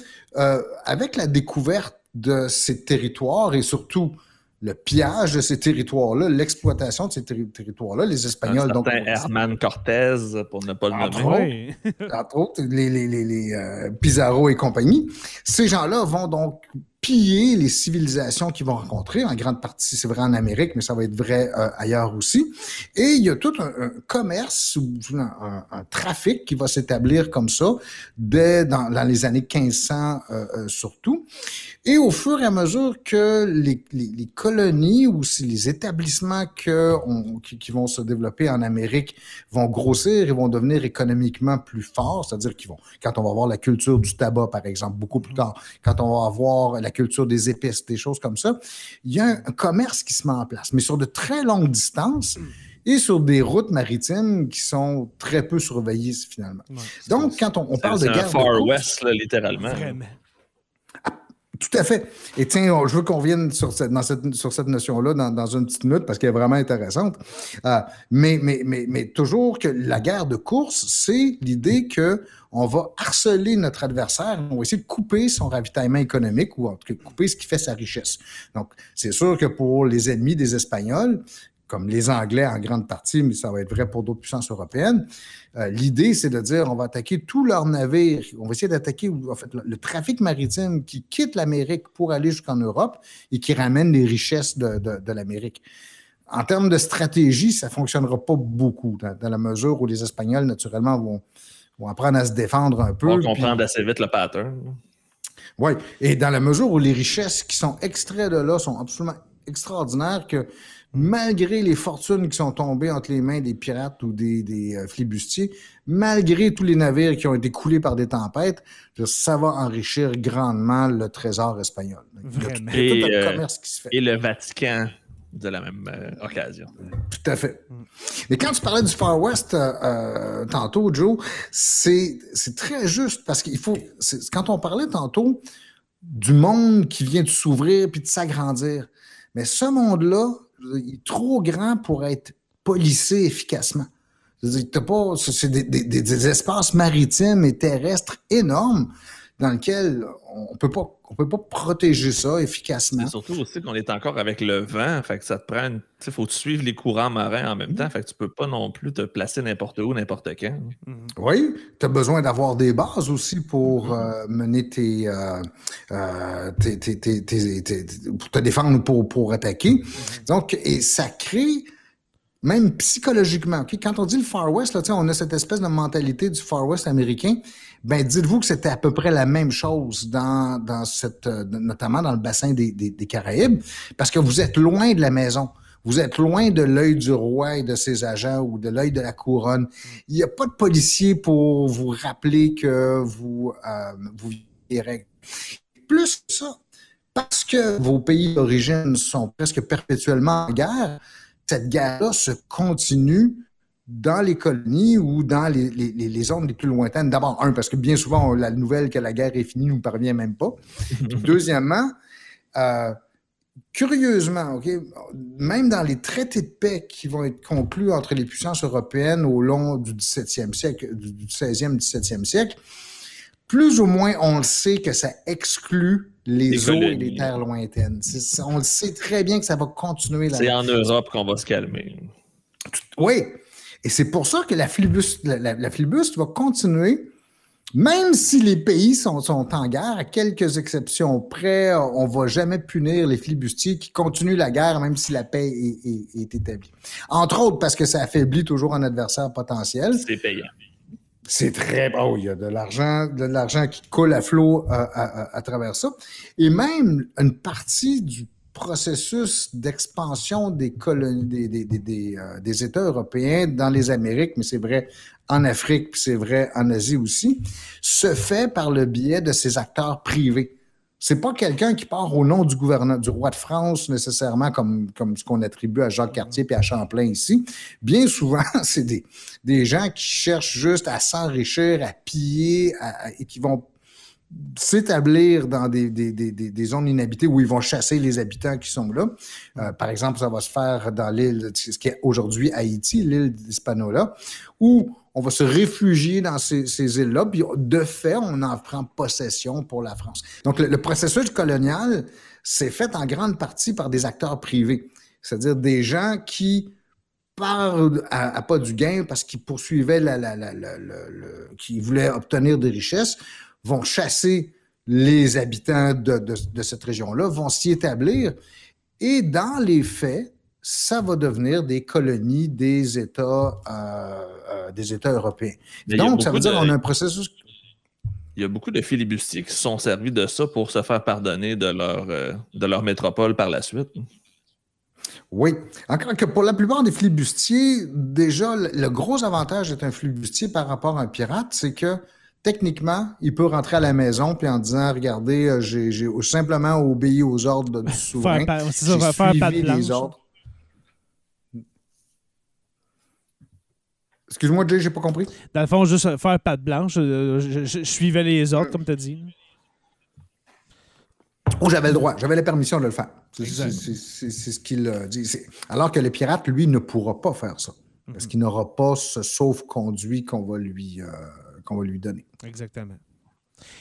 avec la découverte de ces territoires et surtout le pillage de ces territoires-là, l'exploitation de ces territoires-là, les Espagnols. Un donc, Herman Cortés, pour ne pas le nommer. [laughs] Entre autres, les, les, les, euh, Pizarro et compagnie. Ces gens-là vont donc piller les civilisations qu'ils vont rencontrer. En grande partie, c'est vrai en Amérique, mais ça va être vrai euh, ailleurs aussi. Et il y a tout un, commerce ou un, trafic qui va s'établir comme ça dès dans, les années 1500 euh, euh, surtout. Et au fur et à mesure que les, colonies ou si les établissements que qui, qui, vont se développer en Amérique vont grossir et vont devenir économiquement plus forts, c'est-à-dire qu'ils vont, quand on va avoir la culture du tabac, par exemple, beaucoup plus tard, quand on va avoir la culture des épices, des choses comme ça, il y a un, commerce qui se met en place, mais sur de très longues distances et sur des routes maritimes qui sont très peu surveillées finalement. Donc, quand on, parle de guerre. Far West, littéralement. Vraiment. Tout à fait. Et tiens, je veux qu'on revienne sur cette, cette, sur cette notion-là dans, dans, une petite minute parce qu'elle est vraiment intéressante. Euh, mais, mais, mais, mais toujours que la guerre de course, c'est l'idée que on va harceler notre adversaire, on va essayer de couper son ravitaillement économique ou en tout cas couper ce qui fait sa richesse. Donc, c'est sûr que pour les ennemis des Espagnols, comme les Anglais en grande partie, mais ça va être vrai pour d'autres puissances européennes. Euh, l'idée, c'est de dire on va attaquer tous leurs navires, on va essayer d'attaquer en fait, le, trafic maritime qui quitte l'Amérique pour aller jusqu'en Europe et qui ramène les richesses de, l'Amérique. En termes de stratégie, ça ne fonctionnera pas beaucoup, dans, la mesure où les Espagnols, naturellement, vont, vont apprendre à se défendre un peu. On comprendre assez vite le pattern. Oui, et dans la mesure où les richesses qui sont extraites de là sont absolument extraordinaires, que malgré les fortunes qui sont tombées entre les mains des pirates ou des, des euh, flibustiers, malgré tous les navires qui ont été coulés par des tempêtes, ça va enrichir grandement le trésor espagnol. Il y a tout, un commerce qui se fait. Et le Vatican de la même euh, occasion. Tout à fait. Mais quand tu parlais du Far West euh, tantôt, Joe, c'est très juste parce qu'il faut. Quand on parlait tantôt du monde qui vient de s'ouvrir puis de s'agrandir, mais ce monde-là, il est trop grand pour être policé efficacement. C'est des, des, espaces maritimes et terrestres énormes dans lesquels on ne peut pas on peut pas protéger ça efficacement. surtout aussi qu'on est encore avec le vent, fait que ça te prend. Il faut suivre les courants marins en même temps, fait que tu peux pas non plus te placer n'importe où, n'importe quand. Mm-hmm. Oui, tu as besoin d'avoir des bases aussi pour mm-hmm. euh, mener euh, euh, tes, tes, pour te défendre pour, pour attaquer. Mm-hmm. Donc, et ça crée même psychologiquement. Quand on dit le Far West, là, on a cette espèce de mentalité du Far West américain. Ben, dites-vous que c'était à peu près la même chose dans, dans cette, euh, notamment dans le bassin des, des, Caraïbes, parce que vous êtes loin de la maison. Vous êtes loin de l'œil du roi et de ses agents ou de l'œil de la couronne. Il n'y a pas de policier pour vous rappeler que vous, euh, vous irez. Plus que ça, parce que vos pays d'origine sont presque perpétuellement en guerre, cette guerre-là se continue dans les colonies ou dans les, les, zones les plus lointaines? D'abord, un, parce que bien souvent, la nouvelle que la guerre est finie ne nous parvient même pas. [laughs] deuxièmement, euh, curieusement, même dans les traités de paix qui vont être conclus entre les puissances européennes au long du 17e siècle, du 16e, 17e siècle, plus ou moins on le sait que ça exclut les eaux et les terres lointaines. On le sait très bien que ça va continuer. C'est en Europe qu'on va se calmer. Oui. Et c'est pour ça que la flibuste, la, va continuer, même si les pays sont, en guerre, à quelques exceptions près, on ne va jamais punir les flibustiers qui continuent la guerre, même si la paix est, établie. Entre autres, parce que ça affaiblit toujours un adversaire potentiel. C'est payant. C'est très beau. Il y a de l'argent, de l'argent qui coule à flot euh, à, travers ça. Et même une partie du processus d'expansion des colonies, des, euh, des, États européens dans les Amériques, mais c'est vrai en Afrique, c'est vrai en Asie aussi, se fait par le biais de ces acteurs privés. C'est pas quelqu'un qui part au nom du gouverneur, du roi de France nécessairement, comme, comme ce qu'on attribue à Jacques Cartier et à Champlain ici. Bien souvent, [laughs] c'est des, des gens qui cherchent juste à s'enrichir, à piller, et qui vont s'établir dans des, des, des, des, zones inhabitées où ils vont chasser les habitants qui sont là. Euh, par exemple, ça va se faire dans l'île, ce qui est aujourd'hui Haïti, l'île d'Hispanola, où on va se réfugier dans ces, ces îles-là, puis de fait, on en prend possession pour la France. Donc, le, processus colonial s'est fait en grande partie par des acteurs privés, c'est-à-dire des gens qui parlent à, pas du gain parce qu'ils poursuivaient la, la, la, la, qui voulaient obtenir des richesses, vont chasser les habitants de, de, de cette région-là, vont s'y établir, et dans les faits, ça va devenir des colonies des États, euh, euh, des États européens. Donc, ça veut dire qu'on a un processus. Il y a beaucoup de filibustiers qui se sont servis de ça pour se faire pardonner de leur, euh, de leur métropole par la suite. Oui. Encore que pour la plupart des flibustiers, déjà, le gros avantage d'être un flibustier par rapport à un pirate, c'est que techniquement, il peut rentrer à la maison puis en disant Regardez, j'ai simplement obéi aux ordres du souverain. C'est ça, faire pas de ordres. Excuse-moi, Jay, j'ai pas compris. Dans le fond, juste faire patte blanche, euh, je, suivais les ordres, comme tu as dit. Oh, j'avais le droit, j'avais la permission de le faire. C'est ce qu'il dit. Alors que le pirate, lui, ne pourra pas faire ça. Parce mhm. qu'il n'aura pas ce sauf-conduit qu'on va, lui, euh, qu'on va lui donner. Exactement.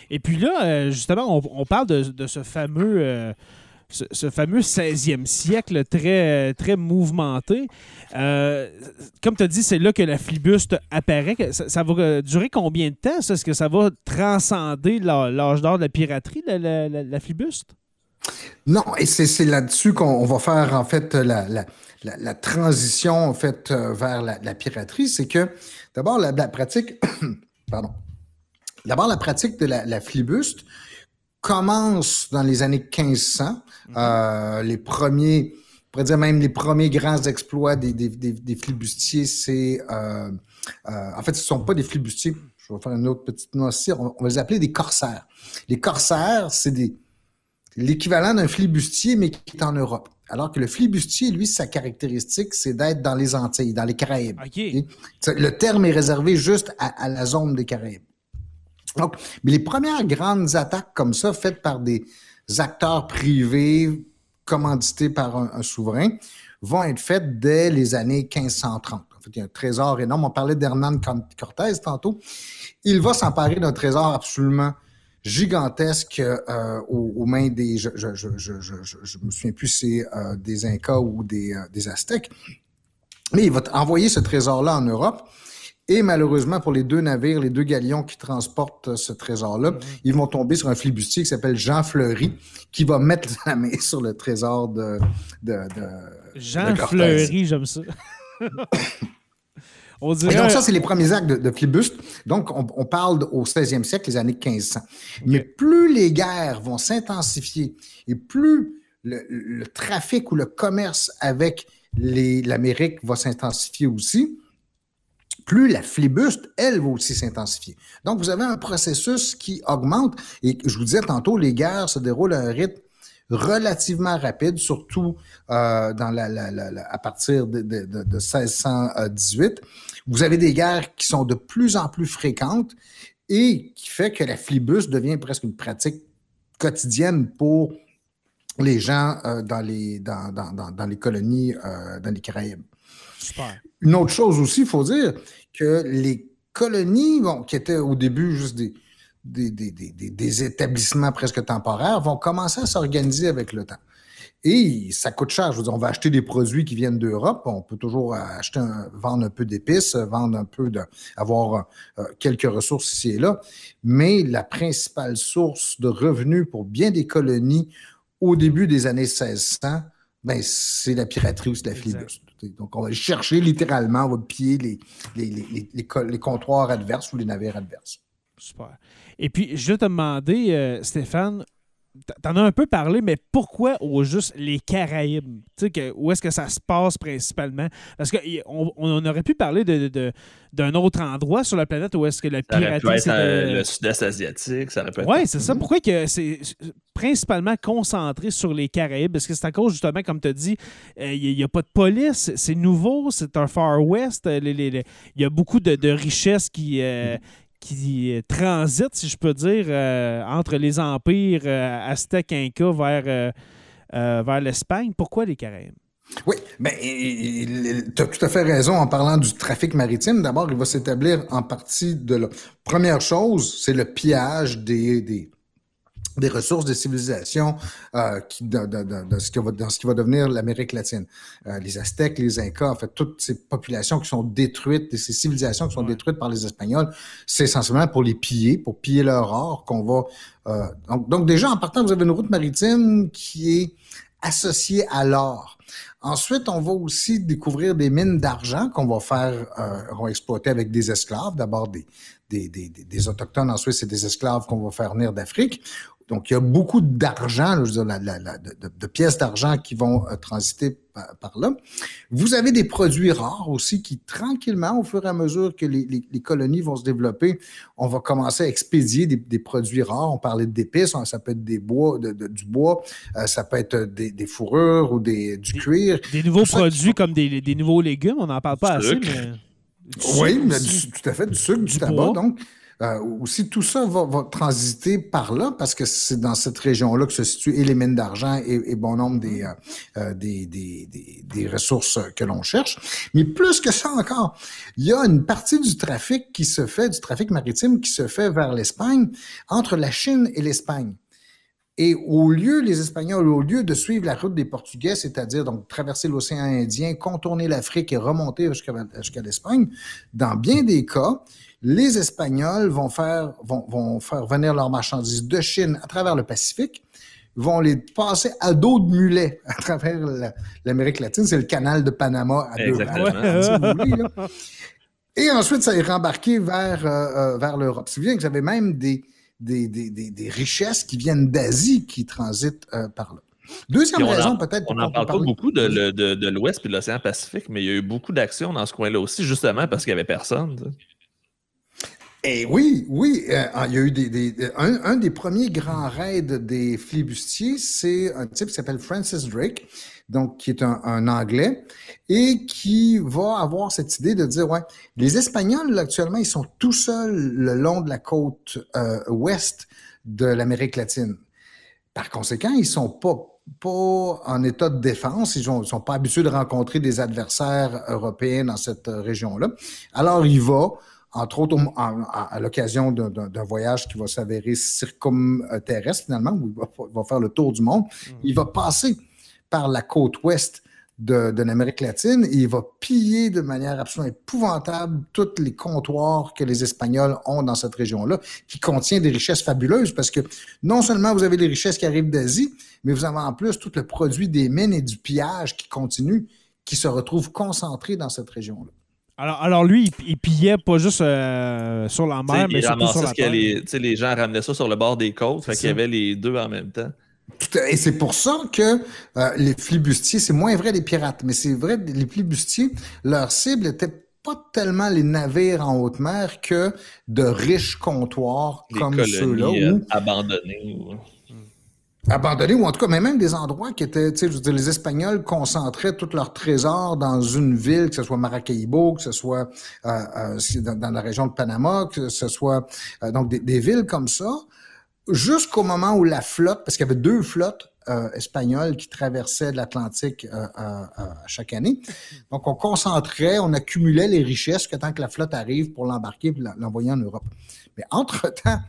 Et puis là, euh, justement, on, parle de, ce fameux ce, fameux 16e siècle très, très mouvementé. Euh, comme tu as dit, c'est là que la flibuste apparaît. Ça, va euh, durer combien de temps? Est-ce que ça va transcender l'âge d'or de la piraterie, la, flibuste? Non, et c'est là-dessus qu'on va faire en fait la, transition en fait euh, vers la, piraterie. C'est que d'abord la, pratique, [clears throat] pardon, d'abord la pratique de la, flibuste commence dans les années 1500. Mhm. Euh, les premiers, on pourrait dire même les premiers grands exploits des, des, des, flibustiers, c'est... Euh, euh, en fait, ce ne sont pas des flibustiers. Je vais faire une autre petite notice. On, on va les appeler des corsaires. Les corsaires, c'est des l'équivalent d'un flibustier, mais qui est en Europe. Alors que le flibustier, lui, sa caractéristique, c'est d'être dans les Antilles, dans les Caraïbes. Le terme est réservé juste à, à la zone des Caraïbes. Donc, mais les premières grandes attaques comme ça, faites par des acteurs privés commandités par un, souverain, vont être faites dès les années 1530. En fait, il y a un trésor énorme. On parlait d'Hernan Cortés tantôt. Il va s'emparer d'un trésor absolument gigantesque euh, aux, mains des, je, je, je, je, me souviens plus, c'est euh, des Incas ou des, euh, des Aztèques. Mais il va envoyer ce trésor-là en Europe. Et malheureusement, pour les deux navires, les deux galions qui transportent euh, ce trésor-là, mhm. ils vont tomber sur un flibustier qui s'appelle Jean Fleury, qui va mettre [laughs] la main sur le trésor de. de, Jean Fleury, j'aime ça. [coughs] [coughs] [coughs] on dirait... Et donc, ça, c'est les premiers actes de, flibuste. Donc, on, parle au 16e siècle, les années 1500. Mais plus les guerres vont s'intensifier et plus le, le, trafic ou le commerce avec l'Amérique va s'intensifier aussi, plus la flibuste, elle, va aussi s'intensifier. Donc, vous avez un processus qui augmente. Et je vous disais tantôt, les guerres se déroulent à un rythme relativement rapide, surtout euh, dans la, à partir de, 1618. Vous avez des guerres qui sont de plus en plus fréquentes et qui fait que la flibuste devient presque une pratique quotidienne pour les gens euh, dans, les, dans, dans, les colonies euh, dans les Caraïbes. Une autre chose aussi, il faut dire que les colonies, bon, qui étaient au début juste des, des, des, des, des établissements presque temporaires vont commencer à s'organiser avec le temps. Et ça coûte cher. Je veux dire, on va acheter des produits qui viennent d'Europe. On peut toujours acheter vendre un peu d'épices, vendre un peu de, avoir euh, quelques ressources ici et là. Mais la principale source de revenus pour bien des colonies au début des années 1600, ben, c'est la piraterie ou c'est la flibuste. Donc, on va chercher littéralement, on va piller les, les, les, les, comptoirs adverses ou les navires adverses. Super. Et puis, je vais te demander, euh, Stéphane, T'en as un peu parlé, mais pourquoi au juste les Caraïbes? Que, où est-ce que ça se passe principalement? Parce qu'on on aurait pu parler de, d'un autre endroit sur la planète où est-ce que la piraterie... Ça euh, le sud-est asiatique, ça aurait Oui, c'est ça. Pourquoi que c'est principalement concentré sur les Caraïbes? Parce que c'est à cause, justement, comme tu as dit, il euh, n'y a, pas de police, c'est nouveau, c'est un Far West? Il y a beaucoup de, richesses qui, euh, qui transite, si je peux dire, euh, entre les empires euh, aztèques, inca vers, euh, vers l'Espagne. Pourquoi les Caraïbes? Oui, mais tu as tout à fait raison en parlant du trafic maritime. D'abord, il va s'établir en partie de la première chose, c'est le pillage des, des ressources des civilisations euh, qui, dans, ce qui va, dans ce qui va devenir l'Amérique latine. Euh, les Aztèques, les Incas, en fait, toutes ces populations qui sont détruites, ces civilisations qui sont détruites par les Espagnols, c'est essentiellement pour les piller, pour piller leur or qu'on va... Euh, donc, donc, déjà, en partant, vous avez une route maritime qui est associée à l'or. Ensuite, on va aussi découvrir des mines d'argent qu'on va faire, euh, on va exploiter avec des esclaves. D'abord des, des, des, des, autochtones, ensuite c'est des esclaves qu'on va faire venir d'Afrique. Donc, il y a beaucoup d'argent, de, pièces d'argent qui vont euh, transiter par, là. Vous avez des produits rares aussi qui, tranquillement, au fur et à mesure que les, colonies vont se développer, on va commencer à expédier des, produits rares. On parlait d'épices, hein, ça peut être des bois, du bois, euh, ça peut être des, fourrures ou des, du cuir. Des nouveaux produits comme des, nouveaux légumes, on n'en parle pas assez, mais... Oui, tout à fait, du sucre, du, tabac, donc. Euh, aussi, tout ça va, transiter par là parce que c'est dans cette région-là que se situent et les mines d'argent et, bon nombre des, euh, euh, des, des, des, ressources que l'on cherche. Mais plus que ça encore, il y a une partie du trafic qui se fait, du trafic maritime qui se fait vers l'Espagne, entre la Chine et l'Espagne. Et au lieu, les Espagnols, au lieu de suivre la route des Portugais, c'est-à-dire donc traverser l'océan Indien, contourner l'Afrique et remonter jusqu'à l'Espagne, dans bien des cas, les Espagnols vont faire, vont, vont faire venir leurs marchandises de Chine à travers le Pacifique, vont les passer à dos de mulets [laughs] à travers l'Amérique latine. C'est le canal de Panama à deux [laughs] Et ensuite, ça est rembarqué vers, euh, euh, vers l'Europe. C'est bien que j'avais même des, des, des, des, richesses qui viennent d'Asie qui transitent euh, par là. Deuxième raison, peut-être. On n'en parle pas beaucoup de, de, de l'Ouest et de l'océan Pacifique, mais il y a eu beaucoup d'actions dans ce coin-là aussi, justement parce qu'il n'y avait personne. Et oui, oui, euh, ah, il y a eu des, un, des premiers grands raids des flibustiers, c'est un type qui s'appelle Francis Drake, donc qui est un, Anglais, et qui va avoir cette idée de dire, ouais, les Espagnols, actuellement, ils sont tout seuls le long de la côte euh, ouest de l'Amérique latine. Par conséquent, ils sont pas pas en état de défense, ils ne sont pas habitués de rencontrer des adversaires européens dans cette euh, région-là. Alors, il va entre autres à, l'occasion d'un voyage qui va s'avérer circumterrestre finalement, où il va, faire le tour du monde. Mm. Il va passer par la côte ouest de, l'Amérique latine et il va piller de manière absolument épouvantable tous les comptoirs que les Espagnols ont dans cette région-là, qui contient des richesses fabuleuses parce que non seulement vous avez les richesses qui arrivent d'Asie, mais vous avez en plus tout le produit des mines et du pillage qui continue, qui se retrouve concentré dans cette région-là. Alors, alors lui, il, pillait pas juste euh, sur la mer, mais surtout sur la terre. Les, les gens ramenaient ça sur le bord des côtes, fait qu'il y avait les deux en même temps. Et c'est pour ça que euh, les flibustiers, c'est moins vrai des pirates, mais c'est vrai, les flibustiers, leur cible était pas tellement les navires en haute mer que de riches comptoirs comme ceux-là. Euh, abandonnés abandonnés ou en tout cas, mais même des endroits qui étaient, tu sais, je veux dire, les Espagnols concentraient tous leurs trésors dans une ville, que ce soit Maracaibo, que ce soit euh, euh dans, la région de Panama, que ce soit euh, donc des, villes comme ça, jusqu'au moment où la flotte, parce qu'il y avait deux flottes euh, espagnoles qui traversaient l'Atlantique chaque année. Donc, on concentrait, on accumulait les richesses que tant que la flotte arrive pour l'embarquer et l'envoyer en Europe. Mais entre-temps,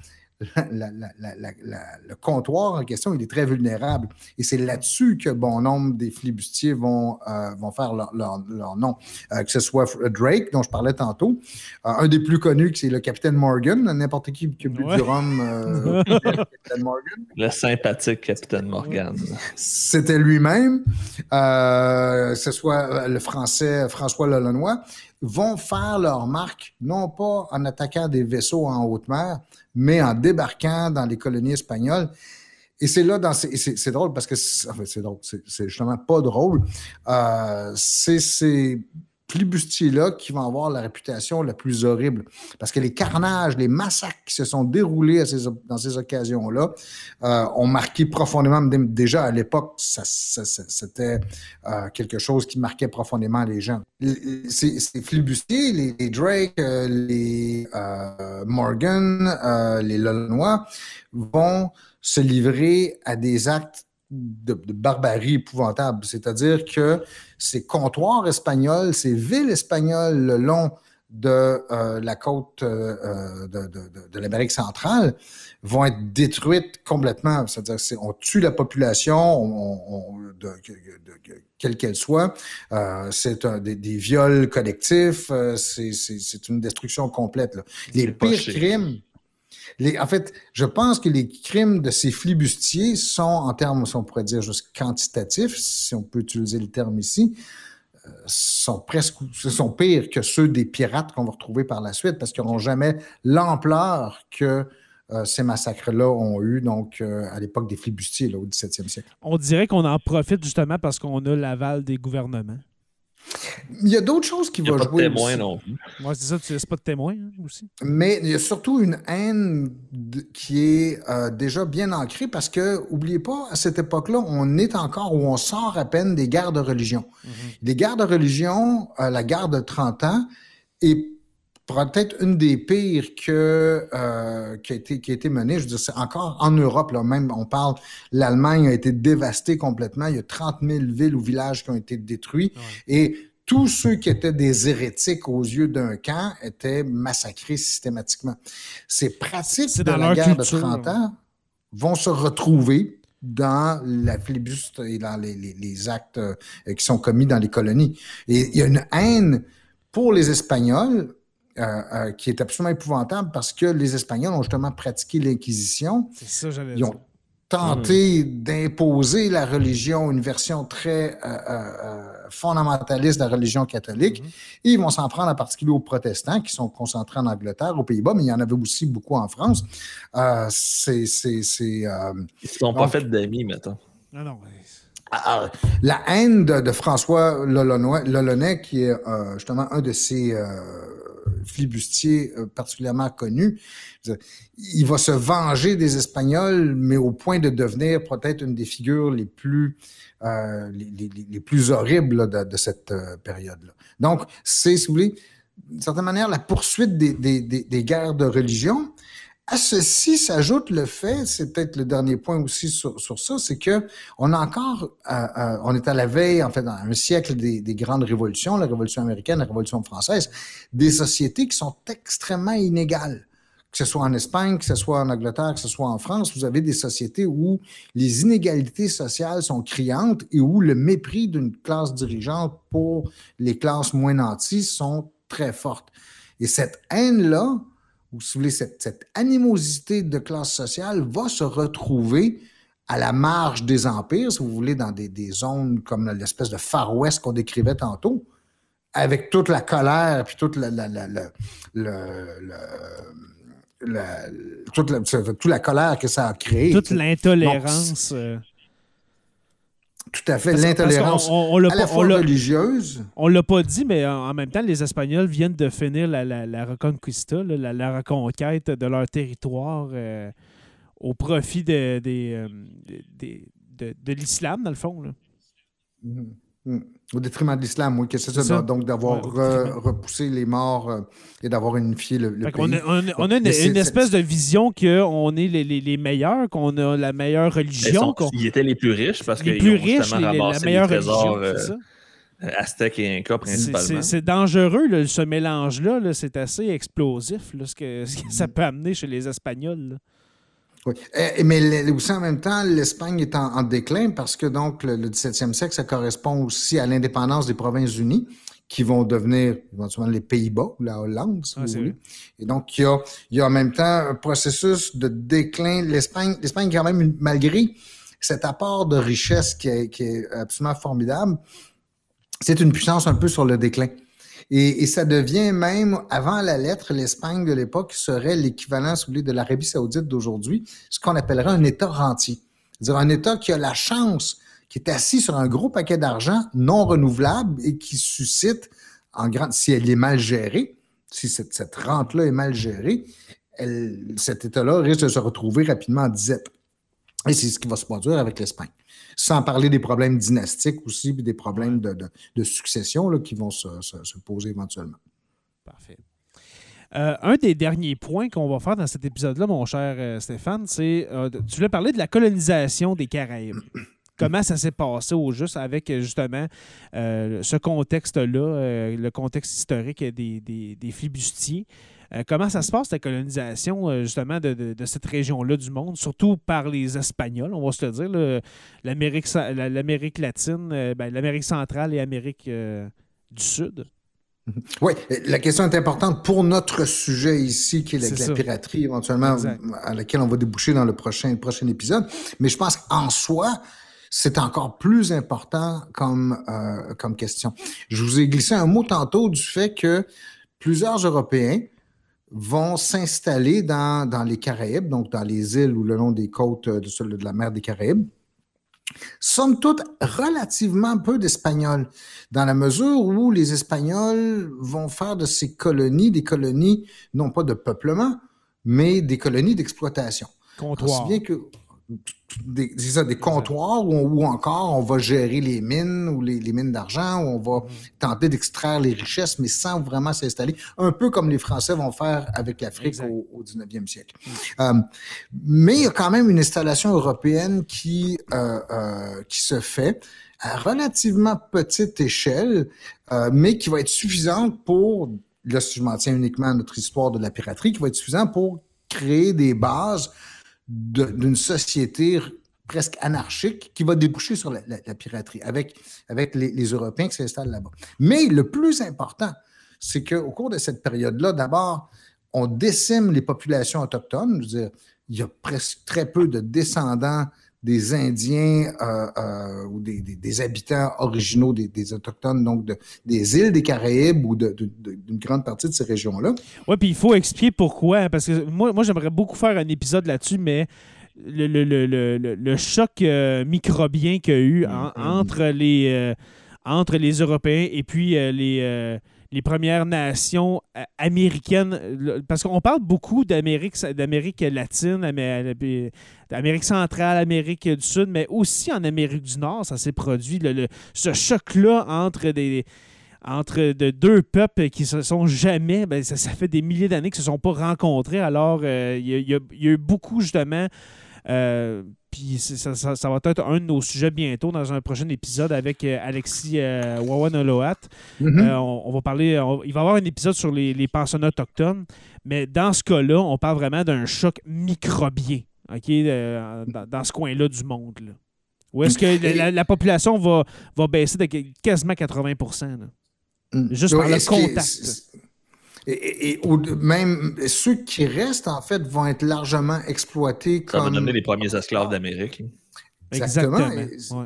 le comptoir en question, il est très vulnérable. Et c'est là-dessus que bon nombre des flibustiers vont, euh, vont faire leur, nom. Euh, que ce soit Drake, dont je parlais tantôt, euh, un des plus connus, c'est le capitaine Morgan. N'importe qui qui a bu du rhum, [laughs] Morgan. Le sympathique capitaine Morgan. C'était lui-même. que ce soit le français François Lolonois vont faire leur marque, non pas en attaquant des vaisseaux en haute mer, mais en débarquant dans les colonies espagnoles. Et c'est là, dans c'est drôle parce que c'est drôle, c'est justement pas drôle. Euh, c'est ces flibustiers-là qui vont avoir la réputation la plus horrible. Parce que les carnages, les massacres qui se sont déroulés dans ces occasions-là euh, ont marqué profondément, déjà à l'époque, c'était euh, quelque chose qui marquait profondément les gens. Ces, ces flibustiers, les, Drake, euh, les Morgan, les Lolonois, vont se livrer à des actes de, barbarie épouvantable. C'est-à-dire que ces comptoirs espagnols, ces villes espagnoles le long de euh, la côte euh, euh, de, l'Amérique centrale vont être détruites complètement. C'est-à-dire on tue la population, quelle qu'elle soit. c'est des, des, viols collectifs. c'est une destruction complète. Les pires crimes en fait, je pense que les crimes de ces flibustiers sont, en termes, on pourrait dire, juste quantitatifs, si on peut utiliser le terme ici, euh, sont presque sont pires que ceux des pirates qu'on va retrouver par la suite parce qu'ils n'auront jamais l'ampleur que euh, ces massacres-là ont eu donc euh, à l'époque des flibustiers au 17e siècle. On dirait qu'on en profite justement parce qu'on a l'aval des gouvernements. Il y a d'autres choses qui vont jouer. Pas de témoin non Moi, c'est ça, tu laisses pas de témoin hein, aussi. Mais il y a surtout une haine qui est euh, déjà bien ancrée parce que, oubliez pas, à cette époque-là, on est encore ou on sort à peine des guerres de religion. Mm-hmm. Les guerres de religion, euh, la guerre de 30 ans, est peut-être une des pires que, euh, qui, a été, qui a été menée. Je veux dire, c'est encore en Europe, là, même, on parle, l'Allemagne a été dévastée complètement. Il y a 30 000 villes ou villages qui ont été détruits. Et tous ceux qui étaient des hérétiques aux yeux d'un camp étaient massacrés systématiquement. Ces pratiques de la guerre de 30 ans vont se retrouver dans la flibuste et dans les, les, les actes euh, qui sont commis dans les colonies. Et il y a une haine pour les Espagnols euh, euh, qui est absolument épouvantable parce que les Espagnols ont justement pratiqué l'Inquisition. C'est ça, j'avais Ils ont tenté hmm. d'imposer la religion, une version très euh, fondamentaliste de la religion catholique. Hmm. Et ils vont s'en prendre en particulier aux protestants qui sont concentrés en Angleterre, aux Pays-Bas, mais il y en avait aussi beaucoup en France. c'est. Ils ne sont pas fait d'amis, mettons. Non, non. Ah, ah, la haine de, François Lolonais, qui est justement un de ces flibustier euh, particulièrement connu. Il va se venger des Espagnols, mais au point de devenir peut-être une des figures les plus, euh, les, plus horribles de, cette euh, période-là. Donc, c'est, si vous voulez, d'une certaine manière, la poursuite des, des guerres de religion, à ceci s'ajoute le fait, c'est peut-être le dernier point aussi sur, ça, c'est que on a encore, euh, euh, on est à la veille, en fait, dans un siècle des, grandes révolutions, la révolution américaine, la révolution française, des sociétés qui sont extrêmement inégales. Que ce soit en Espagne, que ce soit en Angleterre, que ce soit en France, vous avez des sociétés où les inégalités sociales sont criantes et où le mépris d'une classe dirigeante pour les classes moins nanties sont très fortes. Et cette haine-là, ou si vous voulez, cette, animosité de classe sociale va se retrouver à la marge des empires, si vous voulez, dans des, zones comme l'espèce de Far West qu'on décrivait tantôt, avec toute la colère, puis toute la, toute, la, colère que ça a créé. Toute l'intolérance. Tout à fait, l'intolérance à la fois religieuse. On l'a pas dit, mais en même temps, les Espagnols viennent de finir la, la, Reconquista, la, reconquête de leur territoire euh, au profit de, euh, de, l'islam, dans le fond. Là. Mm. Au détriment de l'islam, oui, que c'est ça, donc d'avoir repoussé les morts euh, et d'avoir unifié le, pays. On a, on a, une, espèce de vision qu'on est les, les, meilleurs, qu'on a la meilleure religion. Ils, étaient les plus riches parce qu'ils ont plus riches, la meilleure religion, euh, Aztèques et Incas principalement. C'est dangereux, ce mélange-là. c'est assez explosif, ce, que, ça peut amener chez les Espagnols. Oui. mais aussi en même temps, l'Espagne est en, déclin parce que donc le, 17e siècle, ça correspond aussi à l'indépendance des Provinces-Unies qui vont devenir éventuellement les Pays-Bas ou la Hollande, si vous voulez. Et donc, il y, a, il y a en même temps un processus de déclin. L'Espagne, l'Espagne quand même, malgré cet apport de richesse qui est, qui est absolument formidable, c'est une puissance un peu sur le déclin. Et, ça devient même, avant la lettre, l'Espagne de l'époque serait l'équivalent, si vous voulez, de l'Arabie saoudite d'aujourd'hui, ce qu'on appellerait un État rentier. C'est-à-dire un État qui a la chance, qui est assis sur un gros paquet d'argent non renouvelable et qui suscite, en grande, si elle est mal gérée, si cette, rente-là est mal gérée, cet État-là risque de se retrouver rapidement en disette. Et c'est ce qui va se produire avec l'Espagne sans parler des problèmes dynastiques aussi, puis des problèmes de, succession là, qui vont se, poser éventuellement. Parfait. Euh, un des derniers points qu'on va faire dans cet épisode-là, mon cher euh, Stéphane, c'est euh, tu voulais parler de la colonisation des Caraïbes. [clears throat] Comment ça s'est passé au juste avec justement ce contexte-là, le contexte historique des, des, des flibustiers? Euh, comment ça se passe, la colonisation, euh, justement, de, cette région-là du monde, surtout par les Espagnols, on va se le dire, l'Amérique latine, euh, ben, l'Amérique centrale et l'Amérique du Sud? Oui, la question est importante pour notre sujet ici, qui est la, piraterie, éventuellement, à laquelle on va déboucher dans le prochain, prochain épisode. Mais je pense qu'en soi, c'est encore plus important comme, comme question. Je vous ai glissé un mot tantôt du fait que plusieurs Européens, vont s'installer dans, dans, les Caraïbes, donc dans les îles ou le long des côtes de, de la mer des Caraïbes. Somme toute, relativement peu d'Espagnols, dans la mesure où les Espagnols vont faire de ces colonies des colonies, non pas de peuplement, mais des colonies d'exploitation. Comptoir. bien que des, ça, des comptoirs où, encore on va gérer les mines ou les, mines d'argent, où on va mm. tenter d'extraire les richesses, mais sans vraiment s'installer, un peu comme les Français vont faire avec l'Afrique au, 19e siècle. Mm. Euh, mais il y a quand même une installation européenne qui, euh, euh, qui se fait à relativement petite échelle, mais qui va être suffisante pour, là si je m'en tiens uniquement à notre histoire de la piraterie, qui va être suffisante pour créer des bases d'une société presque anarchique qui va déboucher sur la, piraterie avec, avec les, Européens qui s'installent là-bas. Mais le plus important, c'est qu'au cours de cette période-là, d'abord, on décime les populations autochtones. Dire, il y a presque très peu de descendants des Indiens euh, euh, ou des, habitants originaux des, Autochtones, donc des îles des Caraïbes ou d'une grande partie de ces régions-là. Oui, puis il faut expliquer pourquoi, hein, parce que moi, moi j'aimerais beaucoup faire un épisode là-dessus, mais le, le, choc euh, microbien qu'il y a eu mm-hmm. entre, les, entre les Européens et puis les les Premières Nations euh, américaines, parce qu'on parle beaucoup d'Amérique, d'Amérique latine, d'Amérique centrale, Amérique du Sud, mais aussi en Amérique du Nord, ça s'est produit. ce choc-là entre des entre de deux peuples qui se sont jamais, ben, ça, fait des milliers d'années qu'ils ne se sont pas rencontrés. Alors, euh, il y, a eu beaucoup, justement, euh, puis ça, va être un de nos sujets bientôt dans un prochain épisode avec euh, Alexis euh, Wawanoloat. Mm-hmm. Euh, on, va parler, il va y avoir un épisode sur les, les pensionnats autochtones, mais dans ce cas-là, on parle vraiment d'un choc microbien ok, dans, ce coin-là du monde. Là. Où est-ce que la, population va, va baisser de quasiment 80 mm. Juste par le contact. Et, même ceux qui restent, en fait, vont être largement exploités comme... Ça va donner les premiers esclaves d'Amérique. Exactement.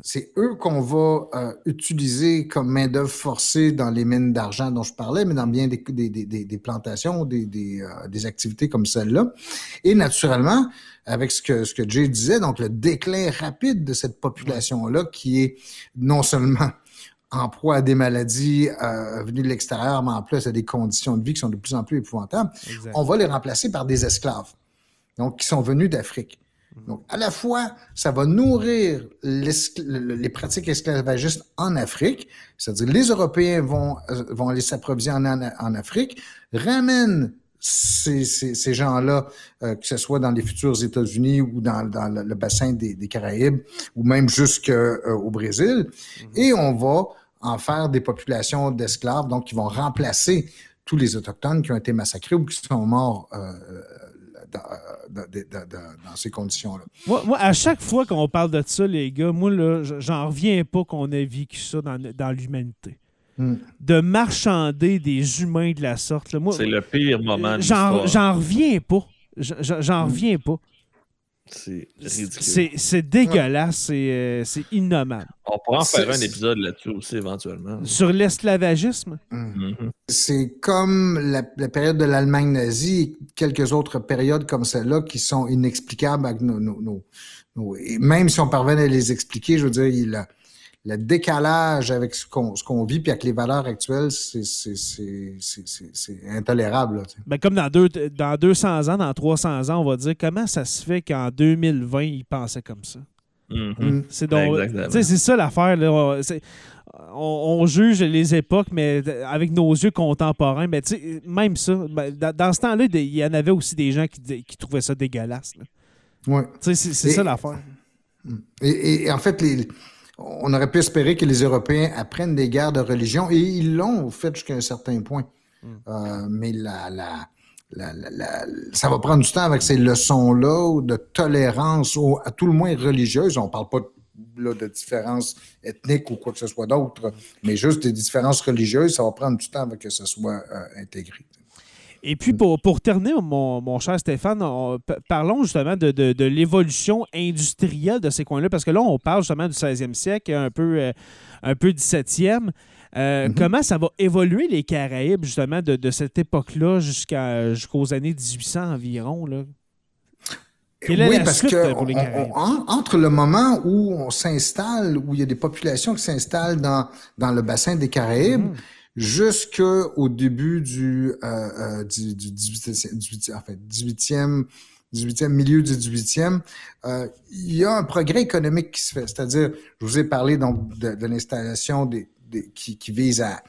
C'est eux qu'on va euh, utiliser comme main-d'œuvre forcée dans les mines d'argent dont je parlais, mais dans bien des, des, des, des plantations, des, euh, des, activités comme celle-là. Et naturellement, avec ce que, ce que Jay disait, donc le déclin rapide de cette population-là qui est non seulement en proie à des maladies euh, venues de l'extérieur, mais en plus à des conditions de vie qui sont de plus en plus épouvantables, on va les remplacer par des esclaves, donc qui sont venus d'Afrique. Mhm. Donc, à la fois, ça va nourrir les pratiques esclavagistes en Afrique, c'est-à-dire les Européens vont, euh, vont aller s'approvisionner en, Afrique, ramènent ces, ces, gens-là, euh, que ce soit dans les futurs États-Unis ou dans, le, bassin des, Caraïbes, ou même jusqu'au euh, Brésil, mhm. et on va en faire des populations d'esclaves, donc qui vont remplacer tous les Autochtones qui ont été massacrés ou qui sont morts euh, dans, dans- dans- dans ces conditions-là. Moi, moi, à chaque fois qu'on parle de ça, les gars, moi, là, j'en reviens pas qu'on ait vécu ça dans, dans l'humanité. Hmm. De marchander des humains de la sorte. là. Moi, C'est le pire moment de j'en, l'histoire. j'en reviens pas. J'en reviens pas. C'est ridicule. C'est, c'est dégueulasse, c'est, euh, c'est innommable. On pourra en faire C'est- un épisode là-dessus aussi éventuellement. Sur l'esclavagisme, Mhm. C'est comme la, la période de l'Allemagne nazie et quelques autres périodes comme celle-là qui sont inexplicables avec nos, nos- nos- nos- et même si on parvenait à les expliquer, je veux dire, il a- le décalage avec ce qu'on ce qu'on vit puis avec les valeurs actuelles, c'est c'est- c'est- c'est- c'est- c'est intolérable. là, ben, comme dans, deux, dans 200 ans, dans 300 ans, on va dire comment ça se fait qu'en 2020, ils pensaient comme ça? Mhm. Mm. C'est donc, c'est ça l'affaire. là. On, on- juge les époques, mais avec nos yeux contemporains. Mais tu sais, même ça, ben, dans, dans ce temps-là, il y en avait aussi des gens qui, qui trouvaient ça dégueulasse. là. Ouais. Tu sais, C'est ça l'affaire. Et, et- et en fait, les, on aurait pu espérer que les Européens apprennent des guerres de religion, et ils l'ont fait jusqu'à un certain point. Euh, mais la, la, la- la- la- ça va prendre du temps avec ces leçons-là de tolérance, au- à tout le moins religieuse. On parle pas là, de différences ethniques ou quoi que ce soit d'autre, mais juste des différences religieuses, ça va prendre du temps avant que ce soit euh, intégré. Et puis, pour, pour terminer, mon, mon cher Stéphane, on- parlons justement de, de- de l'évolution industrielle de ces coins-là, parce que là, on parle justement du 16e siècle, un peu, euh, un peu 17e. Euh, Mhm. Comment ça va évoluer les Caraïbes, justement, de, de cette époque-là jusqu'à, jusqu'aux années 1800 environ? Là? Quelle est oui, la parce que pour les on- entre le moment où on s'installe, où il y a des populations qui s'installent dans, dans le bassin des Caraïbes, Mhm. Jusqu'au début du, euh, euh, du, du 18e, 18e, en fait, 18e, 18e, milieu du 18e, euh, il y a un progrès économique qui se fait. C'est-à-dire, je vous ai parlé donc de, de l'installation des, des- qui, qui vise à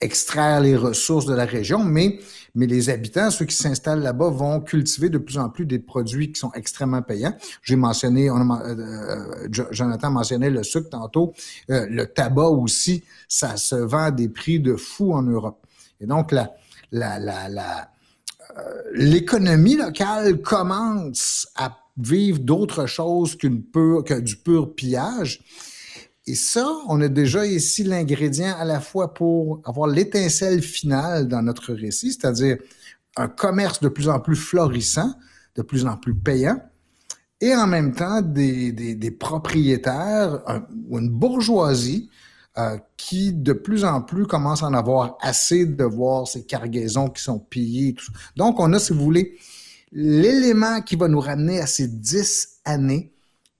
extraire les ressources de la région, mais, mais les habitants, ceux qui s'installent là-bas, vont cultiver de plus en plus des produits qui sont extrêmement payants. J'ai mentionné, on a euh, euh, Jo- Jonathan mentionnait le sucre tantôt, Euh, le tabac aussi, ça se vend à des prix de fou en Europe. Et donc, la, la, la, l'économie locale commence à vivre d'autre chose qu'une pure, que du pur pillage. Et ça, on a déjà ici l'ingrédient à la fois pour avoir l'étincelle finale dans notre récit, c'est-à-dire un commerce de plus en plus florissant, de plus en plus payant, et en même temps des, des, des propriétaires ou une bourgeoisie euh, qui de plus en plus commence à en avoir assez de voir ces cargaisons qui sont pillées. et tout ça. Donc, on a, si vous voulez, l'élément qui va nous ramener à ces dix années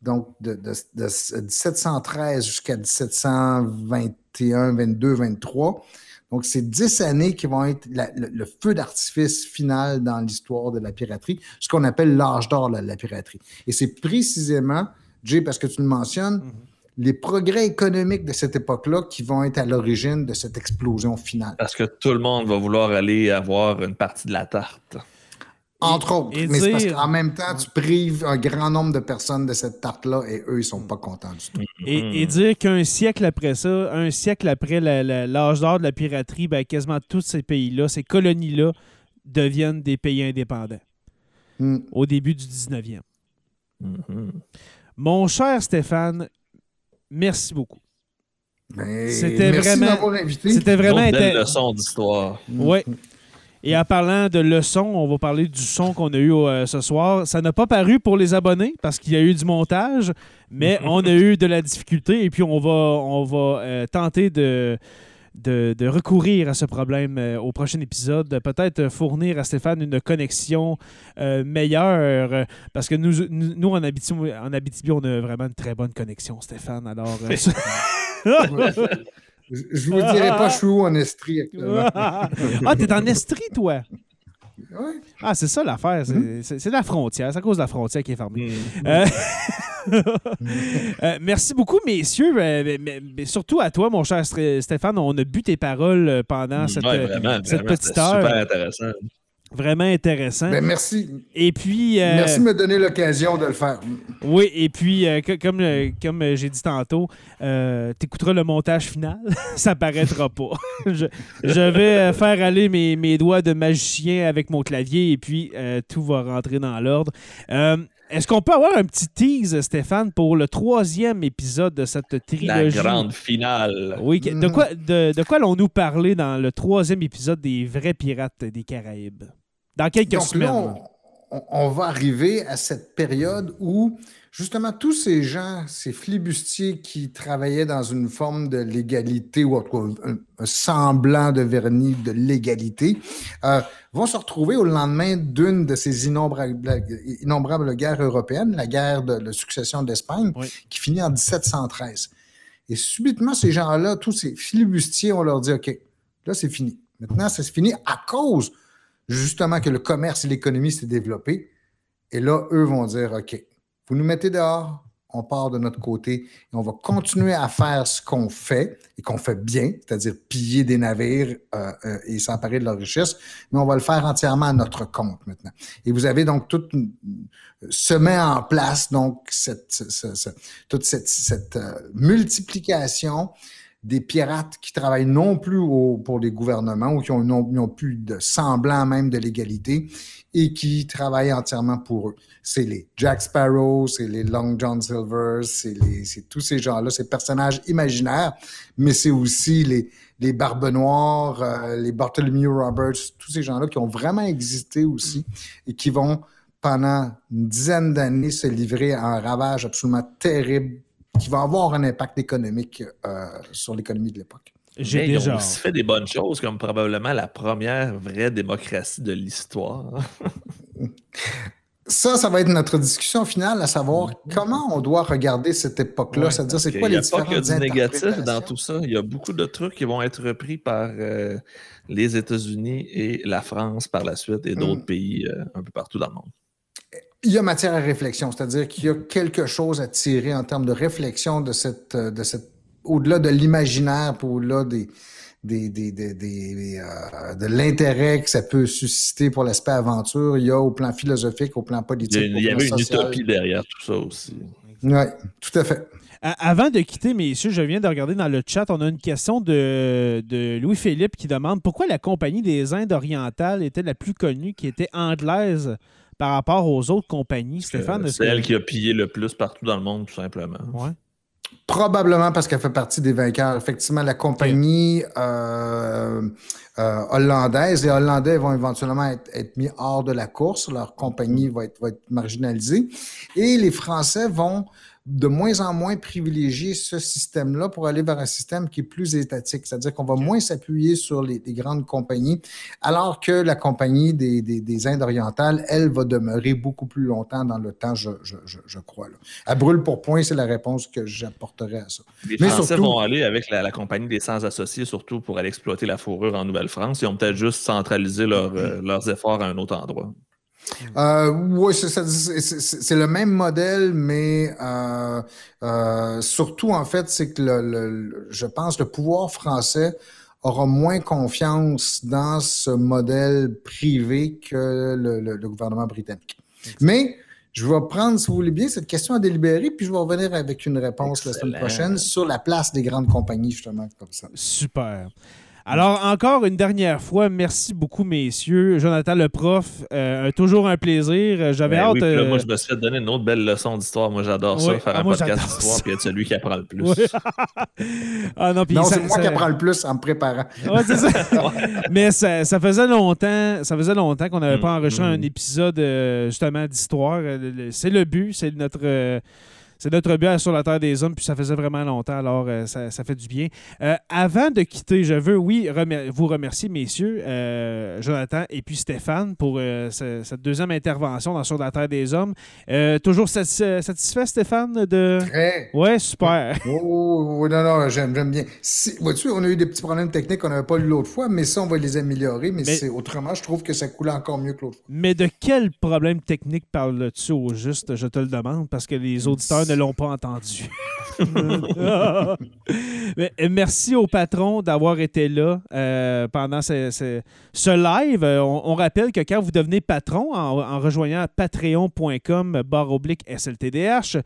donc de, de, de 1713 jusqu'à 1721, 22, 23. Donc, c'est dix années qui vont être la- le, le feu d'artifice final dans l'histoire de la piraterie, ce qu'on appelle l'âge d'or de la piraterie. Et c'est précisément, Jay, parce que tu le mentionnes, les progrès économiques de cette époque-là qui vont être à l'origine de cette explosion finale. Parce que tout le monde va vouloir aller avoir une partie de la tarte. Entre autres. et mais c'est parce qu'en même temps, tu prives un grand nombre de personnes de cette tarte-là et eux, ils sont pas contents du tout. Et, et dire qu'un siècle après ça, un siècle après la- la- l'âge d'or de la piraterie, ben, quasiment tous ces pays-là, ces colonies-là, deviennent des pays indépendants Hmm. au début du 19e. Mhm. Mon cher Stéphane, merci beaucoup. Ben, C'était merci vraiment- invité. C'était Une vraiment autre belle leçon d'histoire. Ouais. Et en parlant de leçons, on va parler du son qu'on a eu euh, ce soir. Ça n'a pas paru pour les abonnés parce qu'il y a eu du montage, mais [laughs] on a eu de la difficulté et puis on va, on va euh, tenter de, de, de recourir à ce problème euh, au prochain épisode. de Peut-être fournir à Stéphane une connexion meilleure parce que nous, nous, en, Abitibi, en Abitibi, on a vraiment une très bonne connexion, Stéphane. Alors, [laughs] Je je vous dirai pas, je suis où en Estrie actuellement. [laughs] ah, t'es en Estrie, toi? Ouais. Ah, c'est ça l'affaire. C'est c'est- c'est la frontière. C'est à cause de la frontière qui est fermée. Mhm. Euh, [laughs] euh, merci beaucoup, messieurs. euh, mais, mais- mais surtout à toi, mon cher Sté- Stéphane. On a bu tes paroles pendant cette, Ouais, vraiment, cette vraiment, petite heure. super intéressant. Vraiment intéressant. Ben, merci. Et puis. euh, Merci de me donner l'occasion de le faire. Oui, et puis, euh, co- comme, euh, comme j'ai dit tantôt, euh, t'écouteras le montage final, [laughs] ça paraîtra pas. [laughs] je, je vais faire aller mes, mes doigts de magicien avec mon clavier et puis euh, tout va rentrer dans l'ordre. Euh, Est-ce qu'on peut avoir un petit tease, Stéphane, pour le troisième épisode de cette La trilogie? grande finale. Oui, de Mhm. quoi, de, de quoi allons-nous parler dans le troisième épisode des vrais pirates des Caraïbes? Dans quelques Donc semaines. là, on, va arriver à cette période où, justement, tous ces gens, ces flibustiers qui travaillaient dans une forme de légalité, ou en tout cas un, un semblant de vernis de légalité, euh, vont se retrouver au lendemain d'une de ces innombrables, innombrables guerres européennes, la guerre de la succession d'Espagne, Oui. qui finit en 1713. Et subitement, ces gens-là, tous ces flibustiers, on leur dit, OK, là, c'est fini. Maintenant, c'est fini à cause justement que le commerce et l'économie s'est développé. Et là, eux vont dire, OK, vous nous mettez dehors, on part de notre côté et on va continuer à faire ce qu'on fait et qu'on fait bien, c'est-à-dire piller des navires euh, euh, et s'emparer de leur richesse, mais on va le faire entièrement à notre compte maintenant. Et vous avez donc tout se met en place donc toute cette, cette euh, multiplication des pirates qui travaillent non plus pour les gouvernements ou qui ont, non- n'ont plus de semblant même de légalité et qui travaillent entièrement pour eux. C'est les Jack Sparrow, c'est les Long John Silver, c'est tous ces gens-là, ces personnages imaginaires, mais c'est aussi les, les Barbes euh, les Bartholomew Roberts, tous ces gens-là qui ont vraiment existé aussi et qui vont pendant une dizaine d'années se livrer à un ravage absolument terrible qui va avoir un impact économique euh, sur l'économie de l'époque. J'ai Mais ils déjà. ont aussi fait des bonnes choses, comme probablement la première vraie démocratie de l'histoire. Ça, ça va être notre discussion finale, à savoir comment on doit regarder cette époque-là, Ouais, c'est-à-dire c'est Il quoi n'y les a pas que du négatif dans tout ça. Il y a beaucoup de trucs qui vont être repris par euh, les États-Unis et la France par la suite et d'autres Mm. pays euh, un peu partout dans le monde. Il y a matière à réflexion, c'est-à-dire qu'il y a quelque chose à tirer en termes de réflexion de cette, euh, de cette, au-delà de l'imaginaire, puis au-delà des, des, des, des- des, euh, de l'intérêt que ça peut susciter pour l'aspect aventure. Il y a au plan philosophique, au plan Il y, politique, a- il y plan avait une utopie derrière tout ça aussi. Oui, tout à fait. A- Avant de quitter, messieurs, je viens de regarder dans le chat, on a une question de, de Louis-Philippe qui demande pourquoi la Compagnie des Indes orientales était la plus connue, qui était anglaise par rapport aux autres compagnies. Stéphane, C'est que- elle qui a pillé le plus partout dans le monde, tout simplement. Ouais. Probablement parce qu'elle fait partie des vainqueurs. Effectivement, la compagnie euh, euh, hollandaise, les Hollandais vont éventuellement être, être mis hors de la course. Leur compagnie va être, va être marginalisée. Et les Français vont de moins en moins privilégier ce système-là pour aller vers un système qui est plus étatique. C'est-à-dire qu'on va moins s'appuyer sur les, les grandes compagnies, alors que la compagnie des, des, des Indes orientales, elle, va demeurer beaucoup plus longtemps dans le temps, je, je, je, je crois. Là. À brûle pour point, c'est la réponse que j'apporterai à ça. Les Mais Français surtout- vont aller avec la, la compagnie des sans associés, surtout pour aller exploiter la fourrure en Nouvelle-France. Ils ont peut-être juste centralisé leur, euh, leurs efforts à un autre endroit. Euh, oui, c'est, le même modèle, mais euh, euh, surtout, en fait, c'est que le, je pense le pouvoir français aura moins confiance dans ce modèle privé que le, gouvernement britannique. Mais je vais prendre, si vous voulez bien, cette question à délibérer, puis je vais revenir avec une réponse la semaine prochaine sur la place des grandes compagnies, justement, comme ça. Super. Alors, encore une dernière fois, merci beaucoup, messieurs. Jonathan, le prof, euh, toujours un plaisir. J'avais Ben hâte. oui, là, euh, moi, je me suis fait donner une autre belle leçon d'histoire. Moi, j'adore Ouais. ça, faire Ah, un moi, podcast d'histoire puis être celui qui apprend le plus. [laughs] Ah non, Non, c'est moi ça- qui apprends le plus en me préparant. Ouais, ça. [laughs] Mais ça, ça faisait longtemps, ça faisait longtemps qu'on n'avait pas Mm, enregistré mm. un épisode euh, justement d'histoire. Euh, C'est le but, c'est notre euh, c'est notre but à sur la terre des hommes, puis ça faisait vraiment longtemps, alors euh, ça, ça fait du bien. Euh, avant de quitter, je veux, oui, remer- vous remercier, messieurs, euh, Jonathan et puis Stéphane, pour ce- cette deuxième intervention dans Sur la terre des hommes. Toujours satis- satisfait, Stéphane, de... Très. Ouais, super. [laughs] Oh, oui, non, non, j'aime, j'aime bien. Si, vois-tu, on a eu des petits problèmes techniques qu'on n'avait pas eu l'autre fois, mais ça, on va les améliorer. Mais, Mais- c'est autrement, je trouve que ça coulait encore mieux que l'autre fois. Mais de quel problème technique parles-tu au juste, je te le demande, parce que les auditeurs ne l'ont pas entendu. [laughs] Euh, merci aux patrons d'avoir été là euh, pendant ce, live. Euh, on, rappelle que quand vous devenez patron en, rejoignant patreon.com barre oblique SLTDH,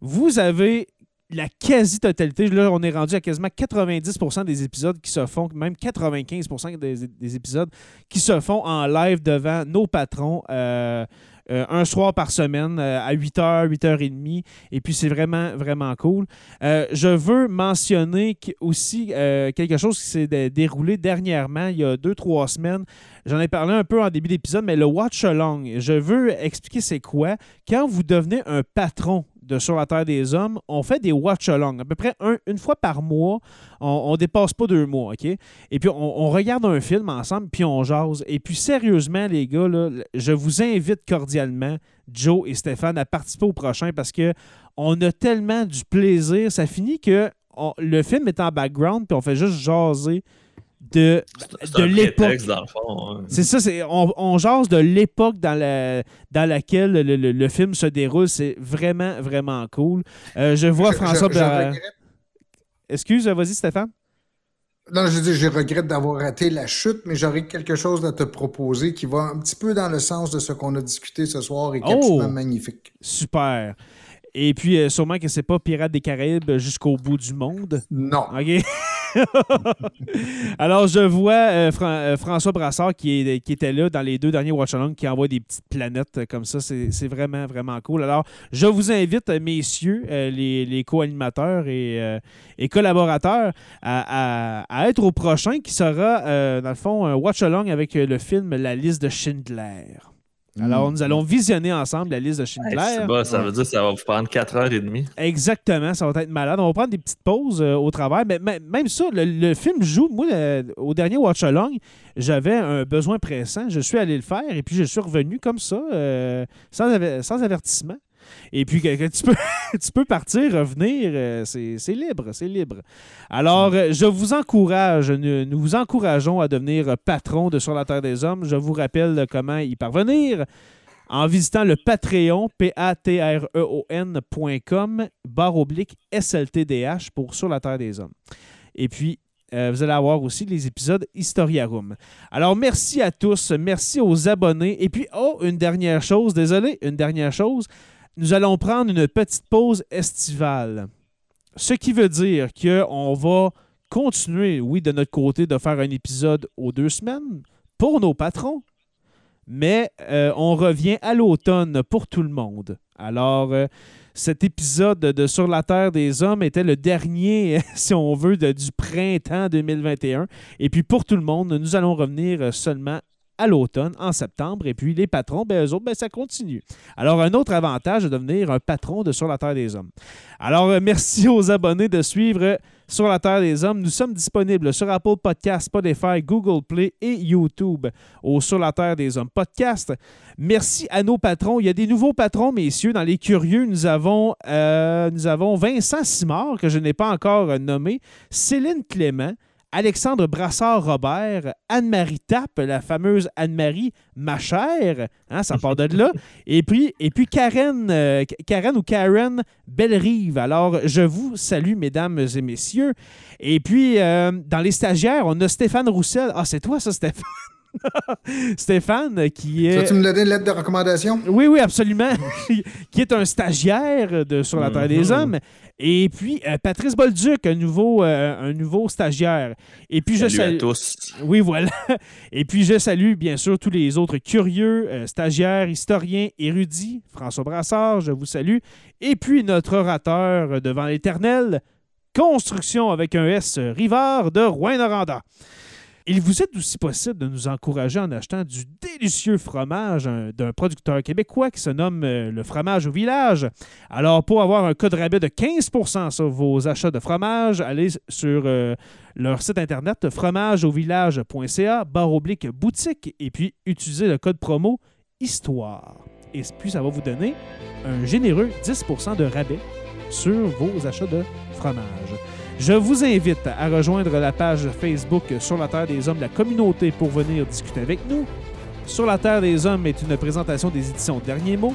vous avez la quasi-totalité. Là, on est rendu à quasiment 90% des épisodes qui se font, même 95% des, des épisodes qui se font en live devant nos patrons. Euh, un soir par semaine euh, à 8h, 8h30. Et puis, c'est vraiment, vraiment cool. Euh, je veux mentionner aussi quelque chose qui s'est dé- déroulé dernièrement, il y a deux, trois semaines. J'en ai parlé un peu en début d'épisode, mais le Watch Along, je veux expliquer c'est quoi. Quand vous devenez un patron de Sur la Terre des Hommes, on fait des Watch Along. À peu près un- une fois par mois, on, on dépasse pas deux mois, OK? Et puis, on, regarde un film ensemble, puis on jase. Et puis, sérieusement, les gars, je vous invite cordialement, Joe et Stéphane, à participer au prochain parce que on a tellement du plaisir. Ça finit que le film est en background, puis on fait juste jaser de, de un l'époque. hein. C'est ça, c'est, on, on jase de l'époque dans, la, dans laquelle le, le- le film se déroule. C'est vraiment, vraiment cool. Euh, je vois Je- François... je- je Bar- regrette- Excuse, vas-y, Stéphane. Non, je dis, je regrette d'avoir raté la chute, mais j'aurais quelque chose à te proposer qui va un petit peu dans le sens de ce qu'on a discuté ce soir et qui est Oh! absolument magnifique. Super. Et puis, euh, sûrement que c'est pas Pirates des Caraïbes jusqu'au bout du monde. Non. OK. [laughs] [laughs] Alors, je vois euh, euh, François Brassard qui, était là dans les deux derniers Watch Along qui envoie des petites planètes euh, comme ça. C'est vraiment, vraiment cool. Alors, je vous invite, messieurs, les, co-animateurs et, collaborateurs, à, être au prochain qui sera, dans le fond, un Watch Along avec le film La liste de Schindler. Alors, nous allons visionner ensemble la liste de Schindler. c'est bas, ça veut dire que ça va vous prendre 4h30. Exactement, ça va être malade. On va prendre des petites pauses euh, au travers. Mais même ça, le, le film joue. Moi, le- au dernier Watch Along, j'avais un besoin pressant. Je suis allé le faire et puis je suis revenu comme ça, euh, sans avertissement. Et puis, tu, peux, [laughs] tu peux partir, revenir, euh, c'est libre, c'est libre. Alors, euh, je vous encourage, nous, vous encourageons à devenir patron de Sur la Terre des Hommes. Je vous rappelle comment y parvenir en visitant le Patreon, P-A-T-R-E-O-N.com, barre oblique SLTDH pour Sur la Terre des Hommes. Et puis, euh, vous allez avoir aussi les épisodes Historiarum. Alors, merci à tous. Merci aux abonnés. Et puis, oh, une dernière chose, désolé, une dernière chose. Nous allons prendre une petite pause estivale. Ce qui veut dire qu'on va continuer, oui, de notre côté, de faire un épisode aux deux semaines pour nos patrons. Mais euh, on revient à l'automne pour tout le monde. Alors, euh, cet épisode de Sur la Terre des Hommes était le dernier, [laughs] si on veut, du printemps 2021. Et puis pour tout le monde, nous allons revenir euh, seulement à l'automne, en septembre. Et puis les patrons, ben, eux autres, ben, ça continue. Alors, un autre avantage de devenir un patron de Sur la Terre des Hommes. Alors, euh, merci [laughs] aux abonnés de suivre Sur la Terre des Hommes. Nous sommes disponibles sur Apple Podcasts, Spotify, Google Play et YouTube au Sur la Terre des Hommes podcast. Merci à nos patrons. Il y a des nouveaux patrons, messieurs. Dans les curieux, nous avons, euh, nous avons Vincent Simard, que je n'ai pas encore euh, nommé, Céline Clément, Alexandre Brassard-Robert, Anne-Marie Tappe, la fameuse Anne-Marie, ma chère, hein, ça part de là, [laughs] et puis, et puis Karen, euh, Karen ou Karen Bellerive. Alors, je vous salue, mesdames et messieurs. Et puis, euh, dans les stagiaires, on a Stéphane Roussel. Ah, c'est toi, ça, Stéphane? [laughs] Stéphane, qui est... Tu me donner une lettre de recommandation? Oui, oui, absolument. [laughs] qui est un stagiaire de Sur la Terre des. Hommes. Et puis, euh, Patrice Bolduc, un nouveau, euh, un nouveau stagiaire. Et puis, je salue. à tous. Oui, voilà. [laughs] Et puis, je salue, bien sûr, tous les autres curieux, euh, stagiaires, historiens, érudits. François Brassard, je vous salue. Et puis, notre orateur devant l'éternel, Construction avec un S, Rivard de Rouen-Noranda. Il vous est aussi possible de nous encourager en achetant du délicieux fromage un- d'un producteur québécois qui se nomme euh, le fromage au village. Alors, pour avoir un code rabais de 15% sur vos achats de fromage, allez sur euh, leur site internet fromageauvillage.ca, barre oblique boutique, et puis utilisez le code promo Histoire. Et puis, ça va vous donner un généreux 10% de rabais sur vos achats de fromage. Je vous invite à rejoindre la page Facebook Sur la Terre des Hommes, la communauté, pour venir discuter avec nous. Sur la Terre des Hommes est une présentation des éditions Derniers Mots.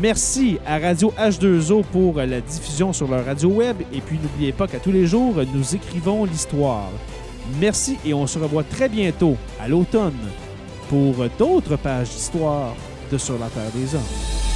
Merci à Radio H2O pour la diffusion sur leur radio web. Et puis n'oubliez pas qu'à tous les jours, nous écrivons l'histoire. Merci et on se revoit très bientôt à l'automne pour d'autres pages d'histoire de Sur la Terre des Hommes.